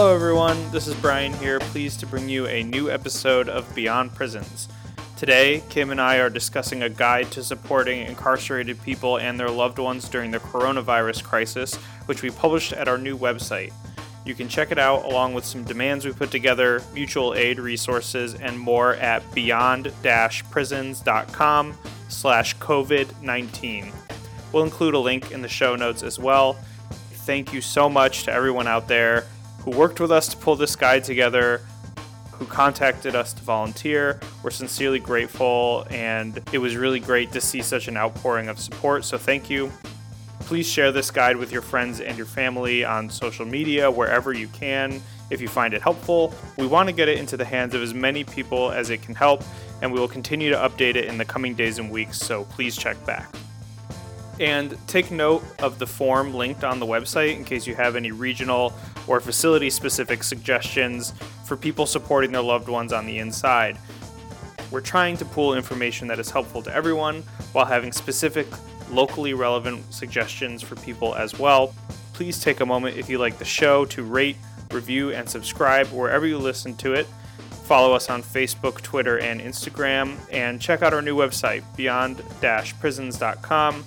Hello, everyone. This is Brian here, pleased to bring you a new episode of Beyond Prisons. Today, Kim and I are discussing a guide to supporting incarcerated people and their loved ones during the coronavirus crisis, which we published at our new website. You can check it out along with some demands we put together, mutual aid resources, and more at beyond-prisons.com slash COVID-19. We'll include a link in the show notes as well. Thank you so much to everyone out there who worked with us to pull this guide together, who contacted us to volunteer. We're sincerely grateful, and it was really great to see such an outpouring of support, so thank you. Please share this guide with your friends and your family on social media wherever you can if you find it helpful. We want to get it into the hands of as many people as it can help, and we will continue to update it in the coming days and weeks, so please check back. And take note of the form linked on the website in case you have any regional or facility specific suggestions for people supporting their loved ones on the inside. We're trying to pool information that is helpful to everyone while having specific, locally relevant suggestions for people as well. Please take a moment if you like the show to rate, review, and subscribe wherever you listen to it. Follow us on Facebook, Twitter, and Instagram, and check out our new website, beyond prisons.com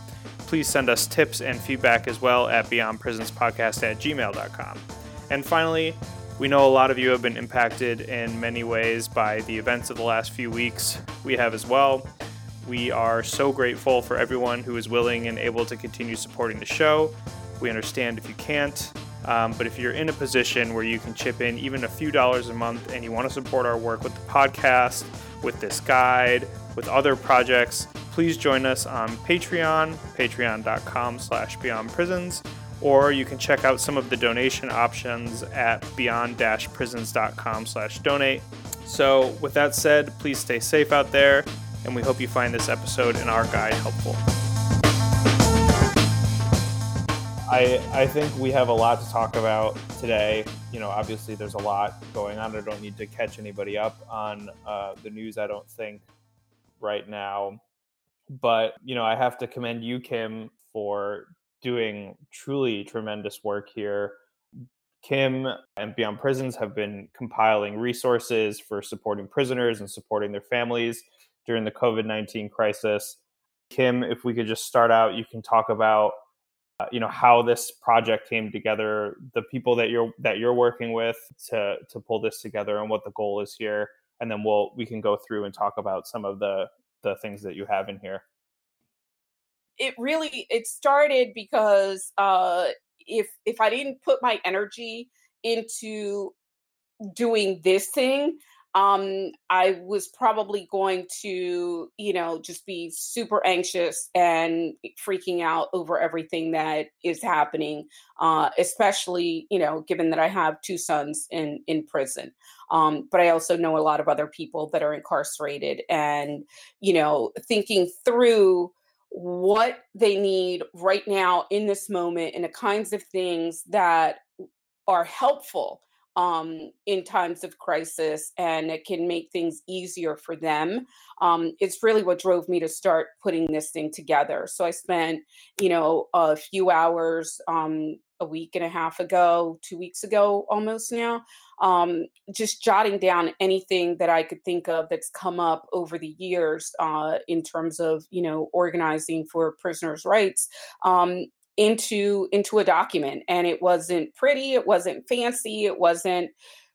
please send us tips and feedback as well at beyondprisonspodcast at gmail.com. And finally, we know a lot of you have been impacted in many ways by the events of the last few weeks. We have as well. We are so grateful for everyone who is willing and able to continue supporting the show. We understand if you can't, um, but if you're in a position where you can chip in even a few dollars a month and you want to support our work with the podcast, with this guide, with other projects, please join us on Patreon, patreon.com slash beyondprisons, or you can check out some of the donation options at beyond-prisons.com slash donate. So with that said, please stay safe out there, and we hope you find this episode and our guide helpful. I, I think we have a lot to talk about today. You know, obviously there's a lot going on. I don't need to catch anybody up on uh, the news, I don't think, right now. But, you know, I have to commend you, Kim, for doing truly tremendous work here. Kim and Beyond Prisons have been compiling resources for supporting prisoners and supporting their families during the COVID 19 crisis. Kim, if we could just start out, you can talk about uh, you know how this project came together the people that you're that you're working with to to pull this together and what the goal is here and then we'll we can go through and talk about some of the the things that you have in here it really it started because uh if if i didn't put my energy into doing this thing um i was probably going to you know just be super anxious and freaking out over everything that is happening uh especially you know given that i have two sons in in prison. Um but i also know a lot of other people that are incarcerated and you know thinking through what they need right now in this moment and the kinds of things that are helpful um, in times of crisis and it can make things easier for them. Um, it's really what drove me to start putting this thing together. So I spent, you know, a few hours um, a week and a half ago, two weeks ago almost now, um, just jotting down anything that I could think of that's come up over the years uh, in terms of, you know, organizing for prisoners' rights. Um, into into a document and it wasn't pretty it wasn't fancy it wasn't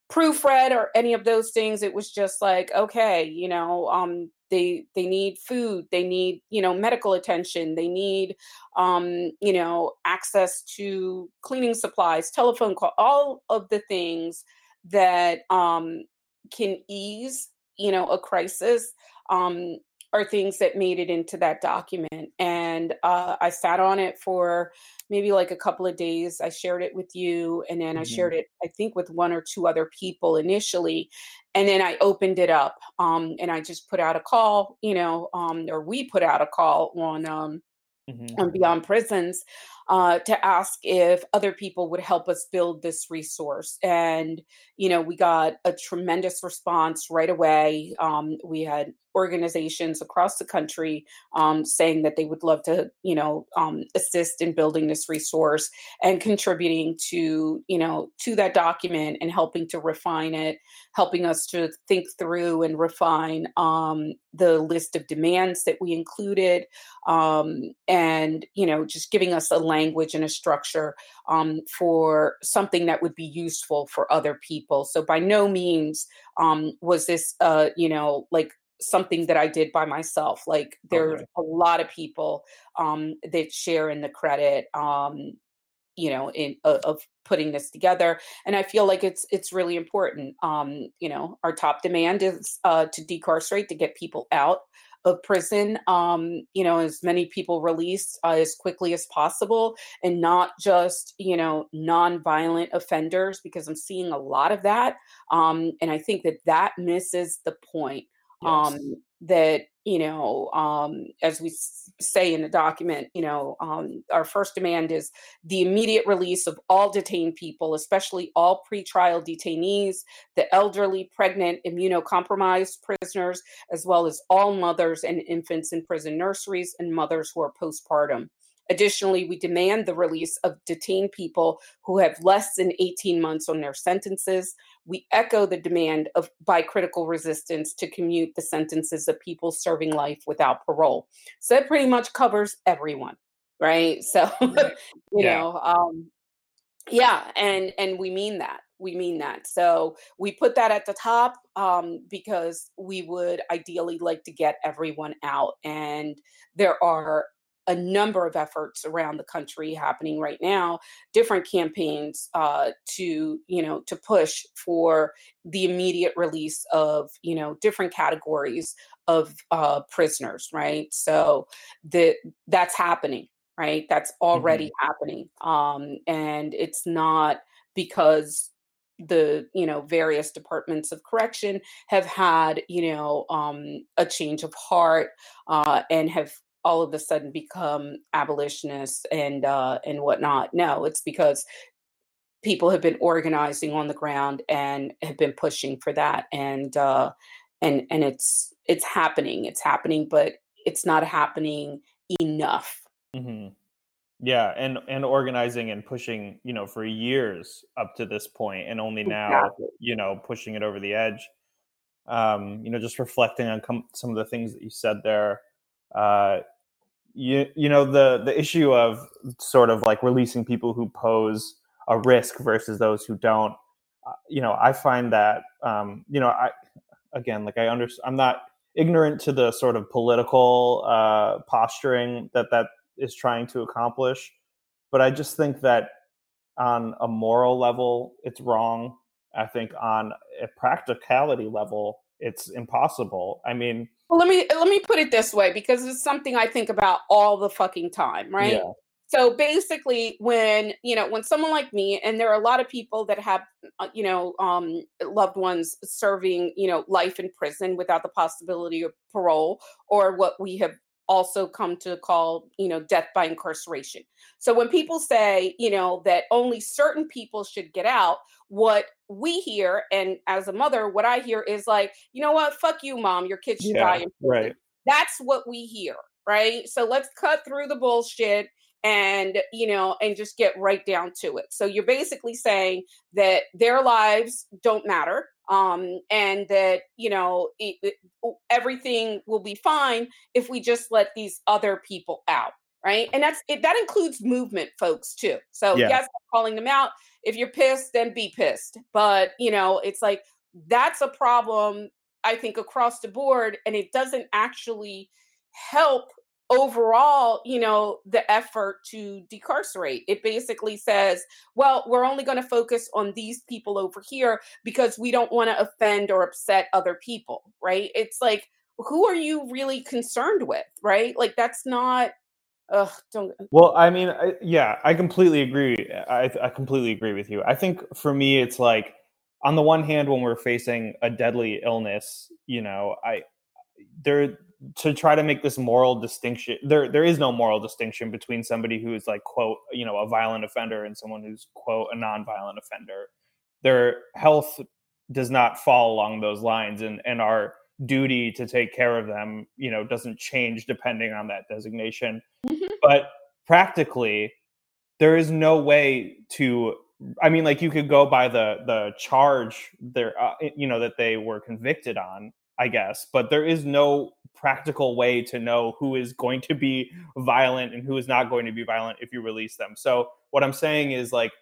proofread or any of those things it was just like okay you know um they they need food they need you know medical attention they need um you know access to cleaning supplies telephone call all of the things that um can ease you know a crisis um are things that made it into that document. And uh, I sat on it for maybe like a couple of days. I shared it with you, and then mm-hmm. I shared it, I think, with one or two other people initially. And then I opened it up um, and I just put out a call, you know, um, or we put out a call on um, mm-hmm. on Beyond Prisons uh, to ask if other people would help us build this resource. And, you know, we got a tremendous response right away. Um, we had organizations across the country um, saying that they would love to, you know, um, assist in building this resource and contributing to, you know, to that document and helping to refine it, helping us to think through and refine um, the list of demands that we included, um, and you know, just giving us a language and a structure um, for something that would be useful for other people. So by no means um, was this, uh, you know, like something that I did by myself. Like there's okay. a lot of people um, that share in the credit. Um, you know, in uh, of putting this together, and I feel like it's it's really important. Um, you know, our top demand is uh, to decarcerate to get people out of prison, um, you know, as many people released uh, as quickly as possible, and not just you know non-violent offenders, because I'm seeing a lot of that, um, and I think that that misses the point. Yes. Um, that you know um, as we say in the document you know um, our first demand is the immediate release of all detained people especially all pretrial detainees the elderly pregnant immunocompromised prisoners as well as all mothers and infants in prison nurseries and mothers who are postpartum Additionally, we demand the release of detained people who have less than 18 months on their sentences. We echo the demand of by critical resistance to commute the sentences of people serving life without parole. So that pretty much covers everyone, right? So, you yeah. know, um, yeah, and and we mean that we mean that. So we put that at the top um, because we would ideally like to get everyone out. And there are a number of efforts around the country happening right now different campaigns uh, to you know to push for the immediate release of you know different categories of uh, prisoners right so that that's happening right that's already mm-hmm. happening um, and it's not because the you know various departments of correction have had you know um, a change of heart uh, and have all of a sudden become abolitionists and uh, and whatnot. No, it's because people have been organizing on the ground and have been pushing for that, and uh, and and it's it's happening. It's happening, but it's not happening enough. Mm-hmm. Yeah, and and organizing and pushing, you know, for years up to this point, and only now, exactly. you know, pushing it over the edge. Um, you know, just reflecting on com- some of the things that you said there uh, you you know the the issue of sort of like releasing people who pose a risk versus those who don't. Uh, you know, I find that um, you know I again like I understand I'm not ignorant to the sort of political uh, posturing that that is trying to accomplish, but I just think that on a moral level it's wrong. I think on a practicality level it's impossible. I mean, well, let me let me put it this way because it's something I think about all the fucking time, right? Yeah. So basically, when you know, when someone like me, and there are a lot of people that have, uh, you know, um, loved ones serving, you know, life in prison without the possibility of parole, or what we have also come to call, you know, death by incarceration. So when people say, you know, that only certain people should get out, what we hear, and as a mother, what I hear is like, you know what, fuck you, mom, your kids should yeah, die in prison. Right. That's what we hear, right? So let's cut through the bullshit and you know and just get right down to it. So you're basically saying that their lives don't matter um, and that you know it, it, everything will be fine if we just let these other people out right? And that's it, that includes movement folks too. So yeah. yes I'm calling them out if you're pissed then be pissed. But you know it's like that's a problem i think across the board and it doesn't actually help overall, you know, the effort to decarcerate. It basically says, well, we're only going to focus on these people over here because we don't want to offend or upset other people, right? It's like, who are you really concerned with, right? Like, that's not. Ugh, don't. Uh, well, I mean, I, yeah, I completely agree. I, I completely agree with you. I think for me, it's like, on the one hand, when we're facing a deadly illness, you know, I there to try to make this moral distinction there there is no moral distinction between somebody who is like quote you know a violent offender and someone who's quote a non-violent offender their health does not fall along those lines and and our duty to take care of them you know doesn't change depending on that designation mm-hmm. but practically there is no way to i mean like you could go by the the charge there uh, you know that they were convicted on i guess but there is no practical way to know who is going to be violent and who is not going to be violent if you release them. So what I'm saying is like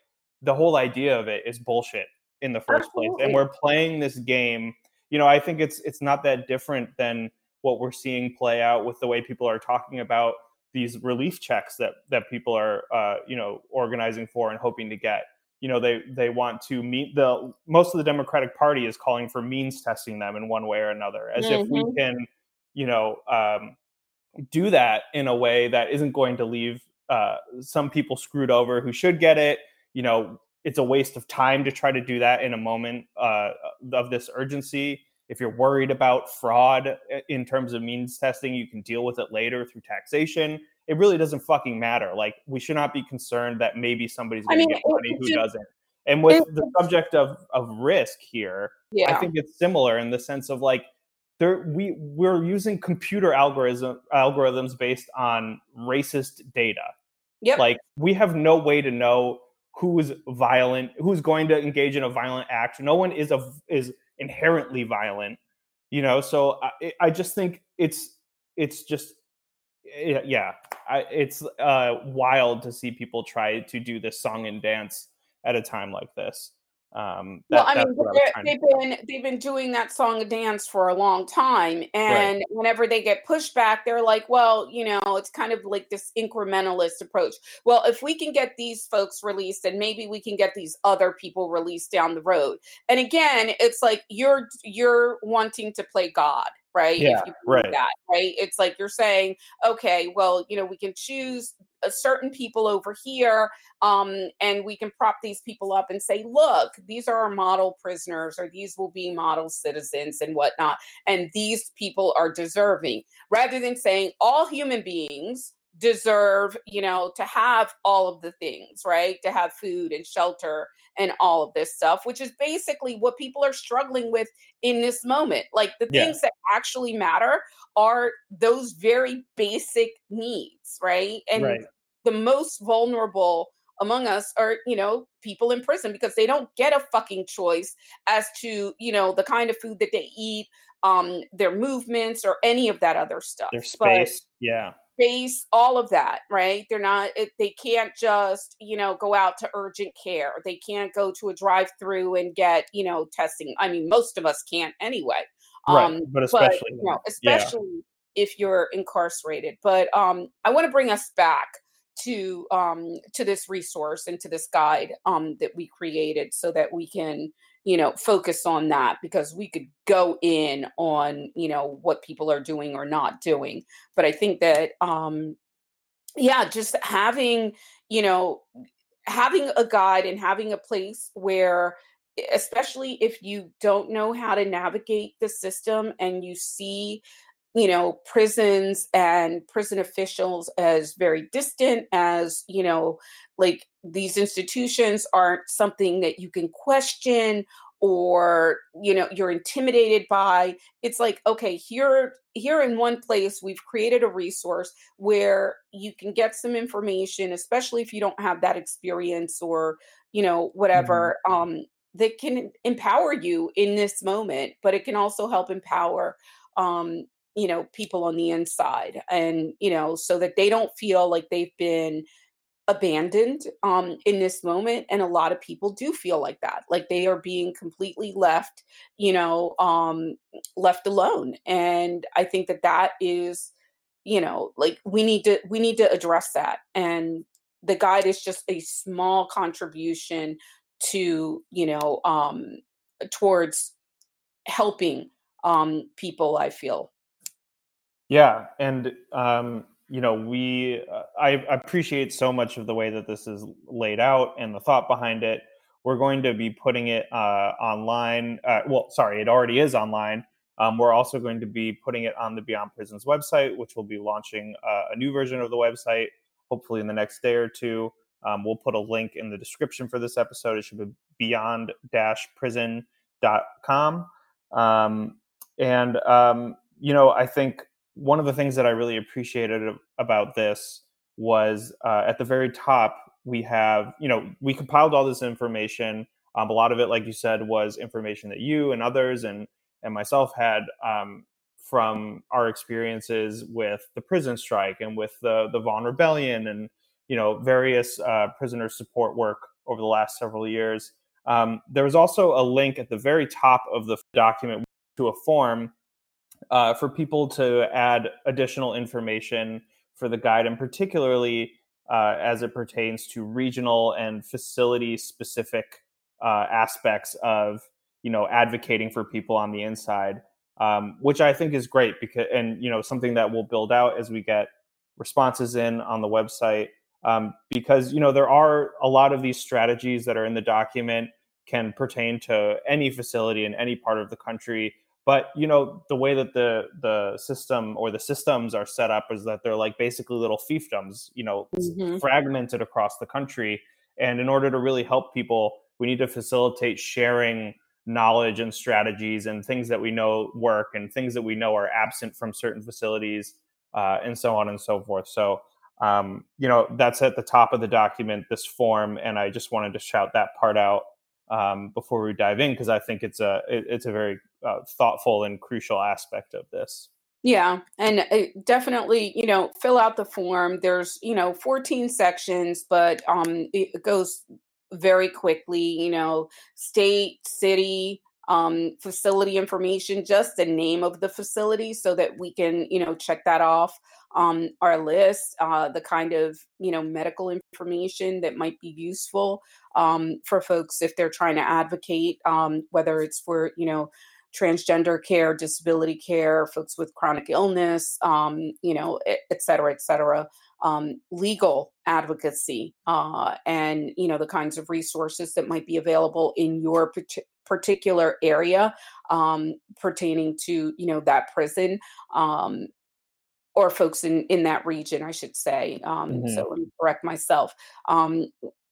the whole idea of it is bullshit in the first Absolutely. place. And we're playing this game. You know, I think it's it's not that different than what we're seeing play out with the way people are talking about these relief checks that that people are uh, you know organizing for and hoping to get you know they they want to meet the most of the democratic party is calling for means testing them in one way or another as mm-hmm. if we mm-hmm. can you know, um, do that in a way that isn't going to leave uh, some people screwed over who should get it. You know, it's a waste of time to try to do that in a moment uh, of this urgency. If you're worried about fraud uh, in terms of means testing, you can deal with it later through taxation. It really doesn't fucking matter. Like, we should not be concerned that maybe somebody's going to get money who doesn't. And with the subject of of risk here, yeah. I think it's similar in the sense of like there we we're using computer algorithm algorithms based on racist data. Yep. Like we have no way to know who's violent, who's going to engage in a violent act. No one is a is inherently violent, you know. So I, I just think it's it's just yeah, I, it's uh, wild to see people try to do this song and dance at a time like this. Um, that, well, I mean, I they've been they've been doing that song and dance for a long time, and right. whenever they get pushback, they're like, "Well, you know, it's kind of like this incrementalist approach." Well, if we can get these folks released, and maybe we can get these other people released down the road. And again, it's like you're you're wanting to play God, right? Yeah, right. That, right? It's like you're saying, okay, well, you know, we can choose certain people over here, um, and we can prop these people up and say, look, these are our model prisoners, or these will be model citizens and whatnot, and these people are deserving, rather than saying all human beings deserve, you know, to have all of the things, right? To have food and shelter and all of this stuff, which is basically what people are struggling with in this moment. Like the yeah. things that actually matter are those very basic needs, right? And right. the most vulnerable among us are you know people in prison because they don't get a fucking choice as to you know the kind of food that they eat um their movements or any of that other stuff their space but, yeah space, all of that, right? They're not, it, they can't just, you know, go out to urgent care. They can't go to a drive through and get, you know, testing. I mean, most of us can't anyway. Um, right, but especially, but, you know, especially yeah. if you're incarcerated. But um, I want to bring us back to um to this resource and to this guide um that we created so that we can you know focus on that because we could go in on you know what people are doing or not doing. But i think that um yeah just having you know having a guide and having a place where especially if you don't know how to navigate the system and you see you know prisons and prison officials as very distant as you know like these institutions aren't something that you can question or you know you're intimidated by it's like okay here here in one place we've created a resource where you can get some information especially if you don't have that experience or you know whatever mm-hmm. um that can empower you in this moment but it can also help empower um you know people on the inside and you know so that they don't feel like they've been abandoned um in this moment and a lot of people do feel like that like they are being completely left you know um left alone and i think that that is you know like we need to we need to address that and the guide is just a small contribution to you know um towards helping um people i feel. Yeah, and um, you know, we uh, I appreciate so much of the way that this is laid out and the thought behind it. We're going to be putting it uh, online. Uh, well, sorry, it already is online Um, we're also going to be putting it on the Beyond Prisons website, which will be launching uh, a new version of the website hopefully in the next day or two. Um, we'll put a link in the description for this episode. It should be beyond prison.com. Um, and, um, you know, I think one of the things that I really appreciated about this was uh, at the very top, we have, you know, we compiled all this information. Um, a lot of it, like you said, was information that you and others and and myself had um, from our experiences with the prison strike and with the the Vaughn Rebellion and you know various uh, prisoner support work over the last several years. Um, there was also a link at the very top of the document to a form uh, for people to add additional information for the guide, and particularly uh, as it pertains to regional and facility specific uh, aspects of you know advocating for people on the inside um, which i think is great because and you know something that we'll build out as we get responses in on the website um, because you know there are a lot of these strategies that are in the document can pertain to any facility in any part of the country but you know the way that the the system or the systems are set up is that they're like basically little fiefdoms you know mm-hmm. fragmented across the country. And in order to really help people we need to facilitate sharing knowledge and strategies and things that we know work and things that we know are absent from certain facilities uh, and so on and so forth. So um, you know that's at the top of the document this form and i just wanted to shout that part out um, before we dive in because i think it's a it, it's a very uh, thoughtful and crucial aspect of this yeah, and uh, definitely, you know, fill out the form. There's, you know, 14 sections, but um it goes very quickly, you know, state, city, um, facility information, just the name of the facility so that we can, you know, check that off um, our list, uh, the kind of, you know, medical information that might be useful um, for folks if they're trying to advocate, um, whether it's for, you know, transgender care, disability care, folks with chronic illness, um, you know, et cetera, et cetera um, legal advocacy uh, and you know the kinds of resources that might be available in your particular area um, pertaining to you know that prison um, or folks in in that region i should say um, mm-hmm. so let me correct myself um,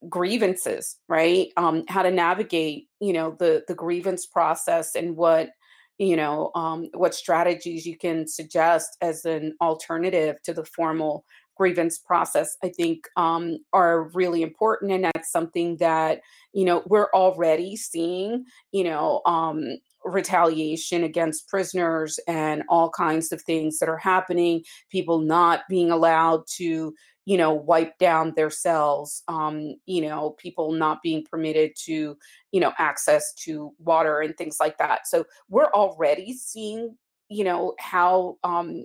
grievances right um, how to navigate you know the the grievance process and what you know um, what strategies you can suggest as an alternative to the formal grievance process i think um, are really important and that's something that you know we're already seeing you know um, retaliation against prisoners and all kinds of things that are happening people not being allowed to you know wipe down their cells um, you know people not being permitted to you know access to water and things like that so we're already seeing you know how um,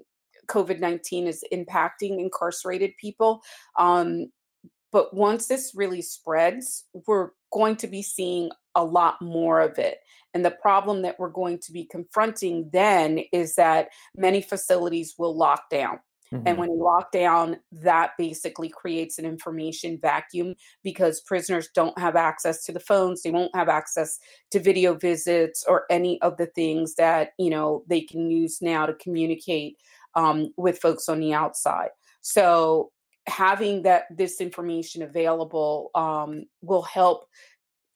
COVID 19 is impacting incarcerated people. Um, but once this really spreads, we're going to be seeing a lot more of it. And the problem that we're going to be confronting then is that many facilities will lock down. Mm-hmm. And when you lock down, that basically creates an information vacuum because prisoners don't have access to the phones, they won't have access to video visits or any of the things that, you know, they can use now to communicate um, with folks on the outside. So having that this information available um, will help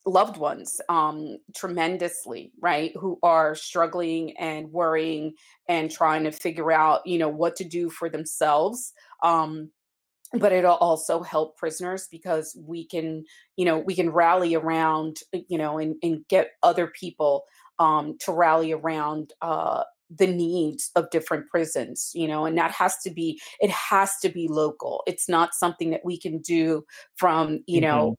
loved ones um, tremendously right who are struggling and worrying and trying to figure out you know what to do for themselves um, but it'll also help prisoners because we can you know we can rally around you know and, and get other people um, to rally around uh, the needs of different prisons you know and that has to be it has to be local. It's not something that we can do from you know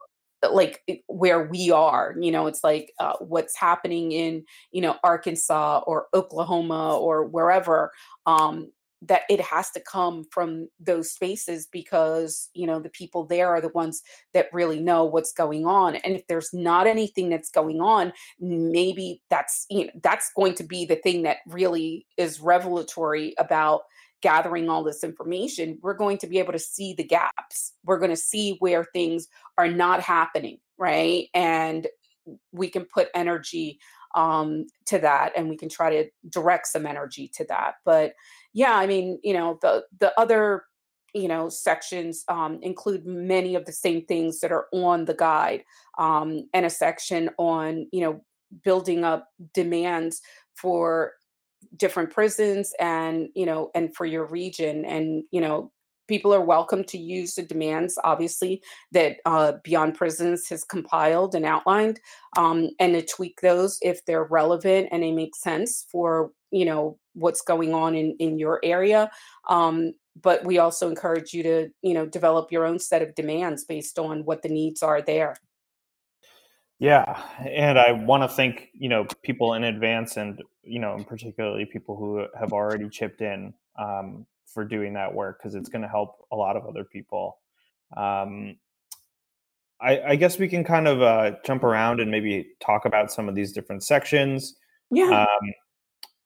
like where we are you know it's like uh, what's happening in you know arkansas or oklahoma or wherever um that it has to come from those spaces because you know the people there are the ones that really know what's going on and if there's not anything that's going on maybe that's you know that's going to be the thing that really is revelatory about gathering all this information we're going to be able to see the gaps. We're going to see where things are not happening right? And we can put energy um, to that and we can try to direct some energy to that. But yeah i mean you know the the other you know sections um, include many of the same things that are on the guide um, and a section on you know building up demands for different prisons and you know and for your region and you know people are welcome to use the demands obviously that uh, beyond prisons has compiled and outlined um, and to tweak those if they're relevant and they make sense for you know what's going on in in your area um, but we also encourage you to you know develop your own set of demands based on what the needs are there. Yeah, and I want to thank you know people in advance, and you know, and particularly people who have already chipped in um, for doing that work because it's going to help a lot of other people. Um, I, I, guess we can kind of uh, jump around and maybe talk about some of these different sections. Yeah. Um,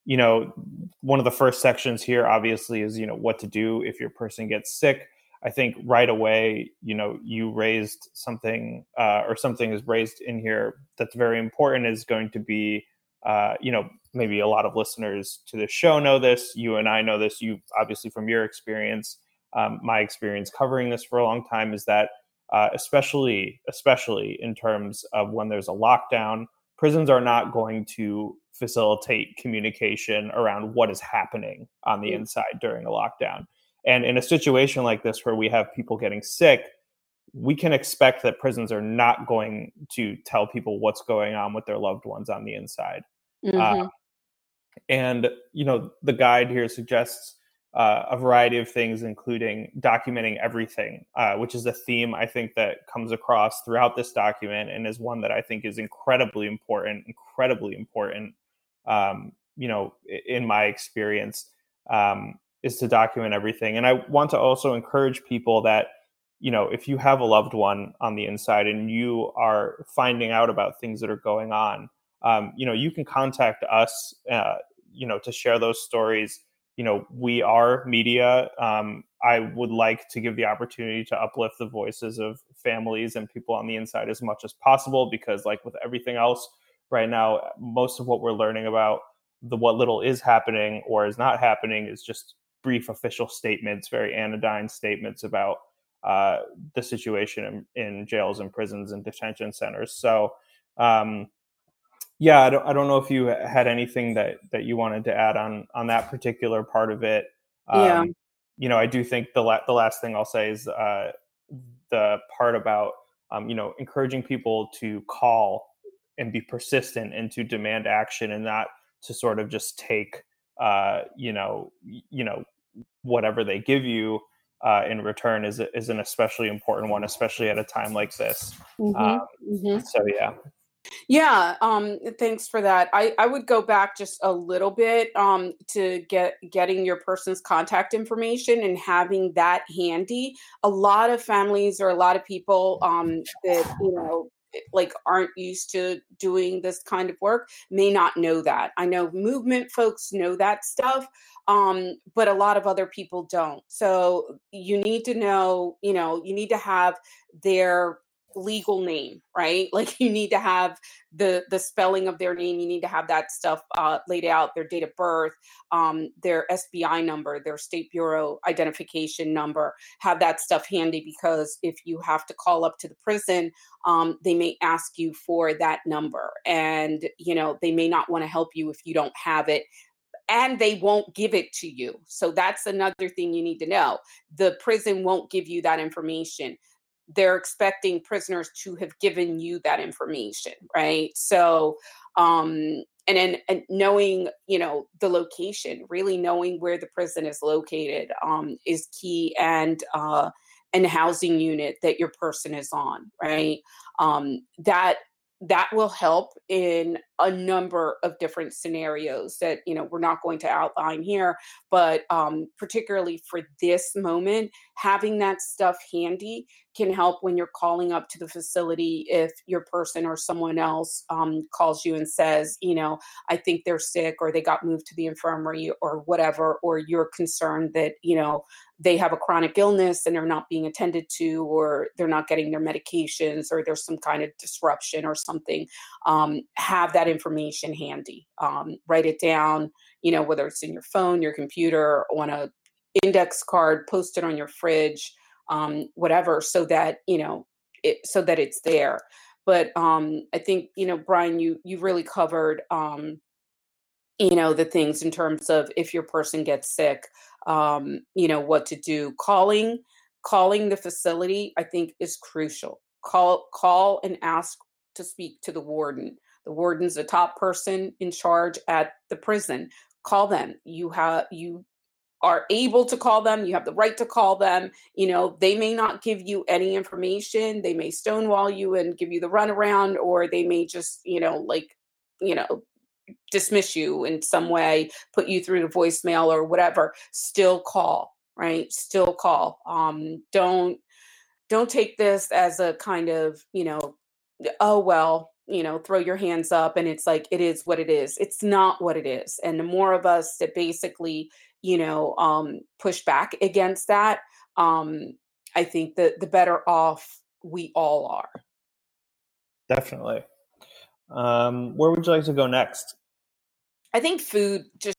you know, one of the first sections here, obviously, is you know what to do if your person gets sick. I think right away, you know, you raised something uh, or something is raised in here that's very important is going to be, uh, you know, maybe a lot of listeners to the show know this. You and I know this. You obviously from your experience, um, my experience covering this for a long time is that, uh, especially especially in terms of when there's a lockdown, prisons are not going to facilitate communication around what is happening on the inside during a lockdown and in a situation like this where we have people getting sick, we can expect that prisons are not going to tell people what's going on with their loved ones on the inside. Uh, mm-hmm. Uh, and, you know, the guide here suggests uh, a variety of things, including documenting everything, uh, which is a theme I think that comes across throughout this document and is one that I think is incredibly important, incredibly important, um, you know, in my experience. Um, is to document everything. And I want to also encourage people that, you know, if you have a loved one on the inside and you are finding out about things that are going on, um, you know, you can contact us, uh, you know, to share those stories. You know, we are media. Um, I would like to give the opportunity to uplift the voices of families and people on the inside as much as possible because, like with everything else right now, most of what we're learning about the what little is happening or is not happening is just brief official statements, very anodyne statements about uh, the situation in, in, jails and prisons and detention centers. So, um, yeah, I don't, I don't know if you had anything that, that you wanted to add on on that particular part of it. Um, yeah. You know, I do think the la- the last thing I'll say is uh, the part about um, you know encouraging people to call and be persistent and to demand action and not to sort of just take uh, you know, you know, whatever they give you uh, in return is is an especially important one, especially at a time like this. Mm-hmm. Um, mm-hmm. So yeah. Yeah, um, thanks for that. I, I would go back just a little bit um, to get getting your person's contact information and having that handy. A lot of families or a lot of people um, that you know like aren't used to doing this kind of work may not know that. I know movement folks know that stuff, um, but a lot of other people don't. So you need to know, you know, you need to have their legal name right? Like you need to have the the spelling of their name. You need to have that stuff uh, laid out their date of birth um, their sbi number their state bureau identification number. Have that stuff handy because if you have to call up to the prison um, they may ask you for that number. And you know they may not want to help you if you don't have it and they won't give it to you. So that's another thing you need to know. The prison won't give you that information they're expecting prisoners to have given you that information right so um and then and knowing you know the location really knowing where the prison is located um is key and uh and housing unit that your person is on right um that that will help in a number of different scenarios that you know we're not going to outline here but um, particularly for this moment having that stuff handy can help when you're calling up to the facility if your person or someone else um, calls you and says, you know, I think they're sick or they got moved to the infirmary or whatever, or you're concerned that, you know, they have a chronic illness and they're not being attended to or they're not getting their medications or there's some kind of disruption or something um, have that information handy. Um, write it down you know whether it's in your phone your computer on a index card post it on your fridge um, whatever so that you know it so that it's there. But um, i think you know brian you you really covered um, you know the things in terms of if your person gets sick um, you know what to do. Calling calling the facility i think is crucial. Call call and ask to speak to the warden. The warden's the top person in charge at the prison. Call them. You have you are able to call them you have the right to call them you know they may not give you any information they may stonewall you and give you the runaround or they may just you know like you know dismiss you in some way, put you through to voicemail or whatever, still call, right? Still call. Um, don't don't take this as a kind of, you know, oh well, you know, throw your hands up and it's like it is what it is. It's not what it is. And the more of us that basically, you know, um push back against that, um, I think that the better off we all are. Definitely. Um, where would you like to go next? I think food just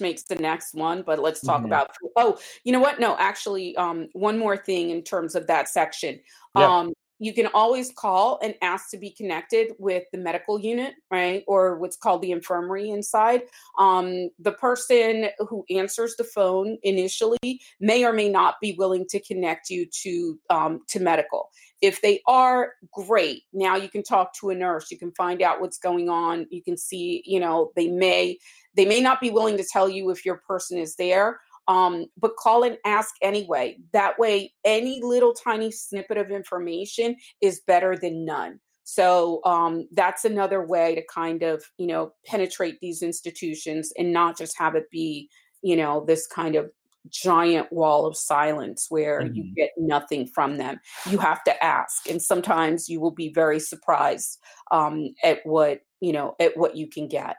makes the next one, but let's talk mm-hmm. about food. Oh, you know what? No, actually, um, one more thing in terms of that section. Yeah. Um, you can always call and ask to be connected with the medical unit, right? Or what's called the infirmary inside. Um, the person who answers the phone initially may or may not be willing to connect you to um, to medical. If they are, great. Now you can talk to a nurse. You can find out what's going on. You can see, you know, they may they may not be willing to tell you if your person is there um, but call and ask anyway. That way, any little tiny snippet of information is better than none. So um, that's another way to kind of, you know, penetrate these institutions and not just have it be, you know, this kind of giant wall of silence where mm-hmm. you get nothing from them. You have to ask, and sometimes you will be very surprised um, at what you know at what you can get.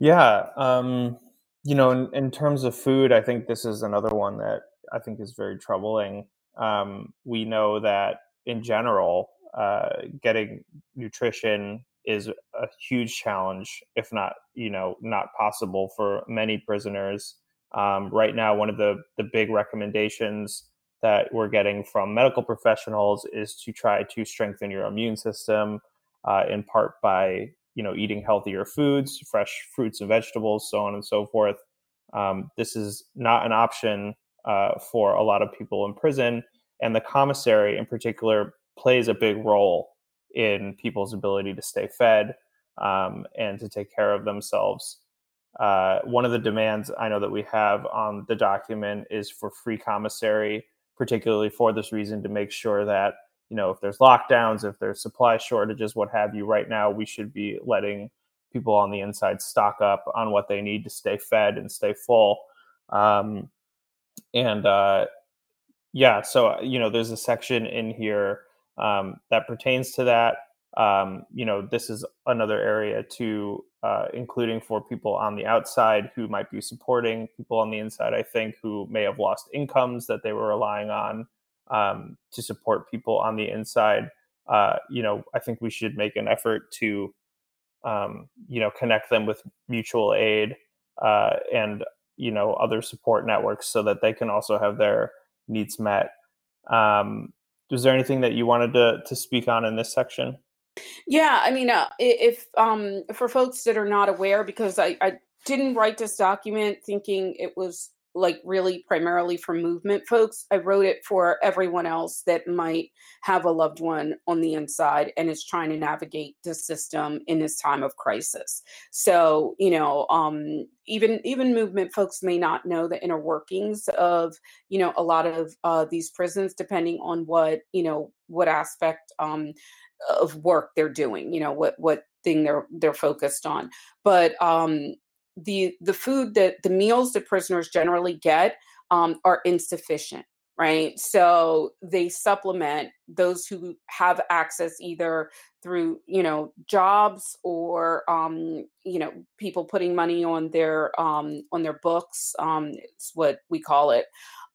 Yeah, um, you know, in, in terms of food, I think this is another one that I think is very troubling. Um, we know that in general, uh, getting nutrition is a huge challenge, if not, you know, not possible for many prisoners. Um, right now, one of the the big recommendations that we're getting from medical professionals is to try to strengthen your immune system, uh, in part by you know eating healthier foods fresh fruits and vegetables so on and so forth. Um, this is not an option uh, for a lot of people in prison and the commissary in particular plays a big role in people's ability to stay fed um, and to take care of themselves. Uh, one of the demands i know that we have on the document is for free commissary particularly for this reason to make sure that you know if there's lockdowns if there's supply shortages what have you right now we should be letting people on the inside stock up on what they need to stay fed and stay full. Um, and uh, yeah so you know there's a section in here um, that pertains to that. Um, you know this is another area to uh, including for people on the outside who might be supporting people on the inside i think who may have lost incomes that they were relying on um, to support people on the inside. Uh, you know, I think we should make an effort to, um, you know, connect them with mutual aid uh, and you know other support networks so that they can also have their needs met. Um, was there anything that you wanted to to speak on in this section? Yeah, I mean, uh, if um, for folks that are not aware, because I, I didn't write this document thinking it was like really primarily for movement folks. I wrote it for everyone else that might have a loved one on the inside and is trying to navigate the system in this time of crisis. So, you know, um, even even movement folks may not know the inner workings of, you know, a lot of uh, these prisons, depending on what, you know, what aspect um, of work they're doing, you know, what what thing they're they're focused on. But um, the the food that the meals that prisoners generally get um, are insufficient right? So they supplement those who have access either through you know jobs or um, you know people putting money on their um, on their books. Um, it's what we call it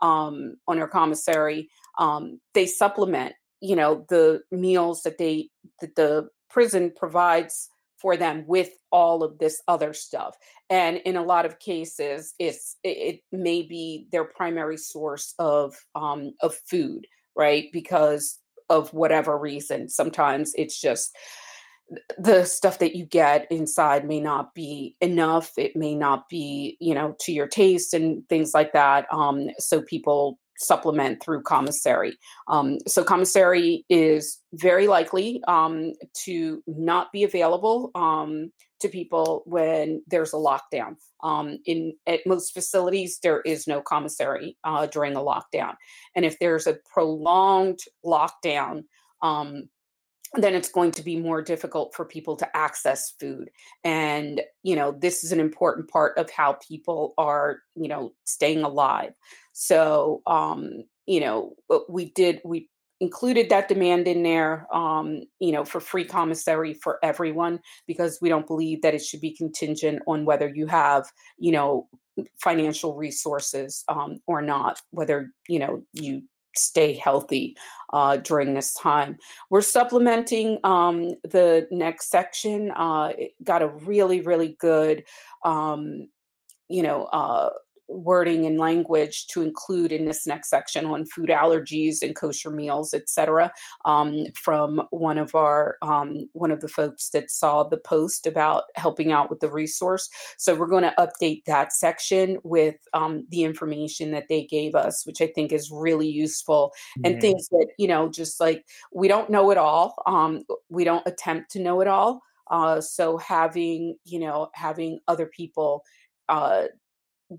um, on their commissary. Um, they supplement you know the meals that they that the prison provides for them with all of this other stuff and in a lot of cases it's it, may be their primary source of um of food right because of whatever reason. Sometimes it's just the stuff that you get inside may not be enough it may not be you know to your taste and things like that um so people supplement through commissary. Um, so commissary is very likely um, to not be available um, to people when there's a lockdown. Um, in at most facilities, there is no commissary uh, during a lockdown, and if there's a prolonged lockdown, um, then it's going to be more difficult for people to access food. And you know this is an important part of how people are you know staying alive. So um you know we did we included that demand in there um you know for free commissary for everyone because we don't believe that it should be contingent on whether you have you know financial resources um or not whether you know you stay healthy uh, during this time. We're supplementing um, the next section. Uh, got a really, really good, um, you know, uh, wording and language to include in this next section on food allergies and kosher meals, etc. Um, from one of our um, one of the folks that saw the post about helping out with the resource. So we're going to update that section with um, the information that they gave us, which I think is really useful and things that you know, just like we don't know it all. Um, we don't attempt to know it all. Uh, so having you know having other people uh,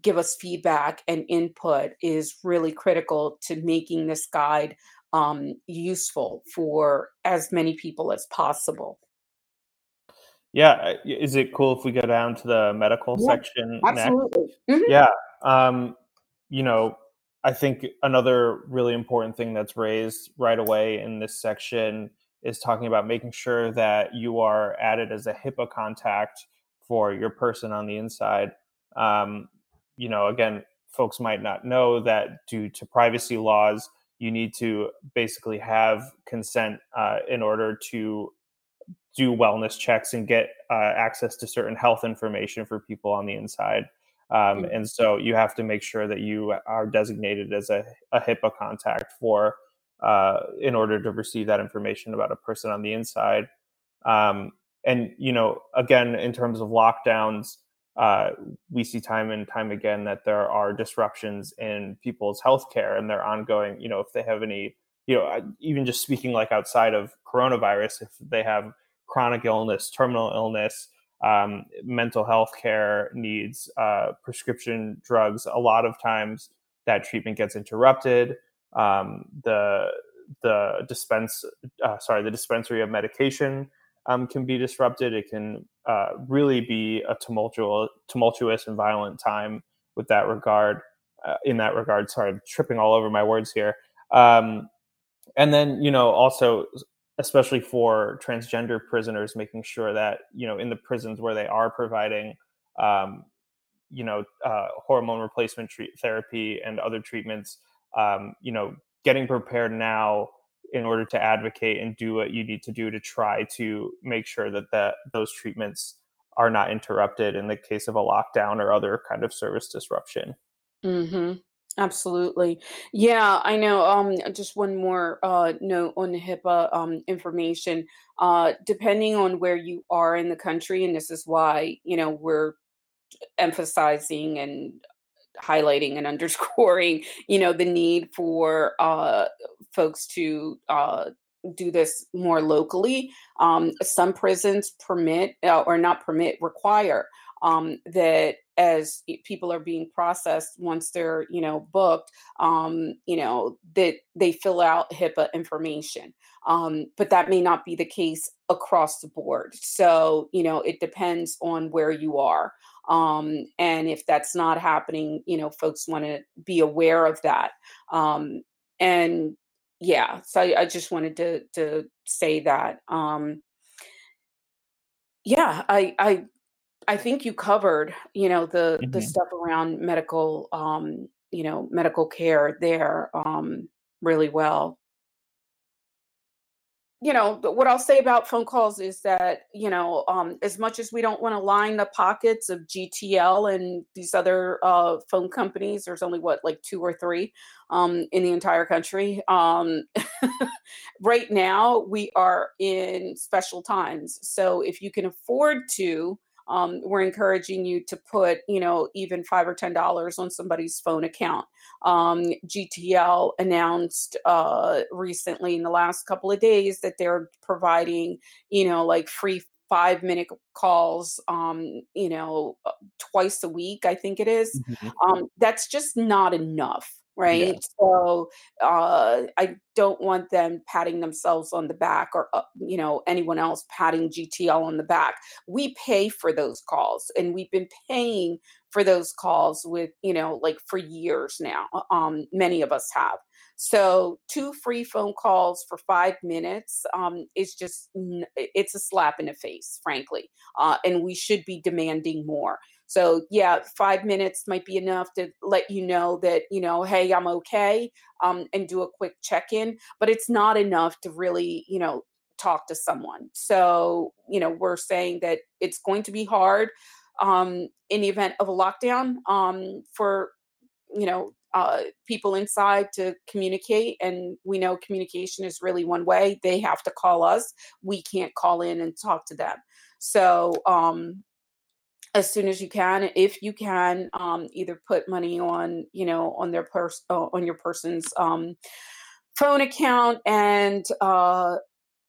give us feedback and input is really critical to making this guide um, useful for as many people as possible. Yeah, is it cool if we go down to the medical yeah, section absolutely. next? Mm-hmm. Yeah, um, you know, I think another really important thing that's raised right away in this section is talking about making sure that you are added as a HIPAA contact for your person on the inside. Um, you know, again, folks might not know that due to privacy laws, you need to basically have consent uh, in order to do wellness checks and get uh, access to certain health information for people on the inside. Um. And so you have to make sure that you are designated as a, a HIPAA contact for uh, in order to receive that information about a person on the inside. Um, and you know, again, in terms of lockdowns, uh, we see time and time again that there are disruptions in people's healthcare and their ongoing, you know, if they have any, you know, even just speaking like outside of coronavirus, if they have chronic illness, terminal illness, um, mental health care needs, uh, prescription drugs, a lot of times that treatment gets interrupted. Um, the the dispense, uh, sorry, the dispensary of medication um, can be disrupted. It can uh, really be a tumultuous, tumultuous and violent time with that regard. Uh, in that regard, sorry, I'm tripping all over my words here. Um, and then, you know, also, especially for transgender prisoners, making sure that you know in the prisons where they are providing, um, you know, uh, hormone replacement treat- therapy and other treatments, um, you know, getting prepared now in order to advocate and do what you need to do to try to make sure that that those treatments are not interrupted in the case of a lockdown or other kind of service disruption. Mm-hmm. Absolutely. Yeah, I know. Um, just one more uh, note on the HIPAA um, information. Uh, depending on where you are in the country, and this is why you know we're emphasizing and highlighting and underscoring, you know, the need for uh, folks to uh, do this more locally. Um, some prisons permit uh, or not permit, require um, that as people are being processed once they're you know booked um, you know that they fill out hipaa information. Um, but that may not be the case across the board. So you know it depends on where you are um, and if that's not happening you know folks want to be aware of that um, and yeah, so I, I just wanted to to say that. Um, yeah, I I I think you covered, you know, the the hmm stuff around medical, um, you know, medical care there, um, really well. You know, what I'll say about phone calls is that, you know, um, as much as we don't want to line the pockets of GTL and these other uh, phone companies, there's only what, like two or three um, in the entire country. Um, right now, we are in special times. So if you can afford to, um, we're encouraging you to put, you know, even five or ten dollars on somebody's phone account. Um, GTL announced uh, recently in the last couple of days that they're providing, you know, like free five minute calls, um, you know, uh, twice a week, I think it is. hmm Um, that's just not enough. Yeah, Right. So uh, I don't want them patting themselves on the back or, uh, you know, anyone else patting GTL on the back. We pay for those calls and we've been paying for those calls with, you know, like for years now. uh, Um, many of us have. So two free phone calls for five minutes um, is just, it's a slap in the face, frankly. Uh, and we should be demanding more. So yeah, five minutes might be enough to let you know that, you know, hey, I'm okay, um, and do a quick check-in, but it's not enough to really, you know, talk to someone. So, you know, we're saying that it's going to be hard um, in the event of a lockdown um, for, you know, uh, people inside to communicate. And we know communication is really one way. They have to call us. We can't call in and talk to them. So, um, as soon as you can if you can um, either put money on you know on their uh, on your person's um, phone account and uh,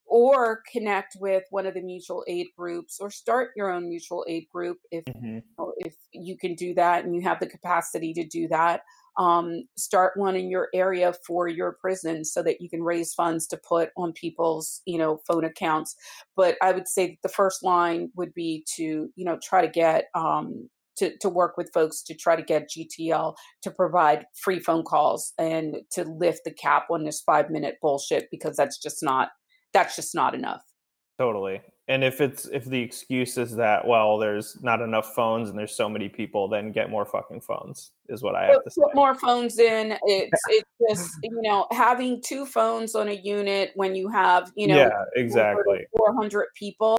or connect with one of the mutual aid groups or start your own mutual aid group if hmm know, if you can do that and you have the capacity to do that, um, start one in your area for your prison so that you can raise funds to put on people's, you know, phone accounts. But I would say that the first line would be to, you know, try to get um, to, to work with folks to try to get GTL to provide free phone calls and to lift the cap on this five minute bullshit because that's just not that's just not enough. totally. And if it's if the excuse is that well, there's not enough phones and there's so many people, then get more fucking phones is what I have to say. put more phones in. It's it's just you know having two phones on a unit when you have you know Yeah, exactly. 400 people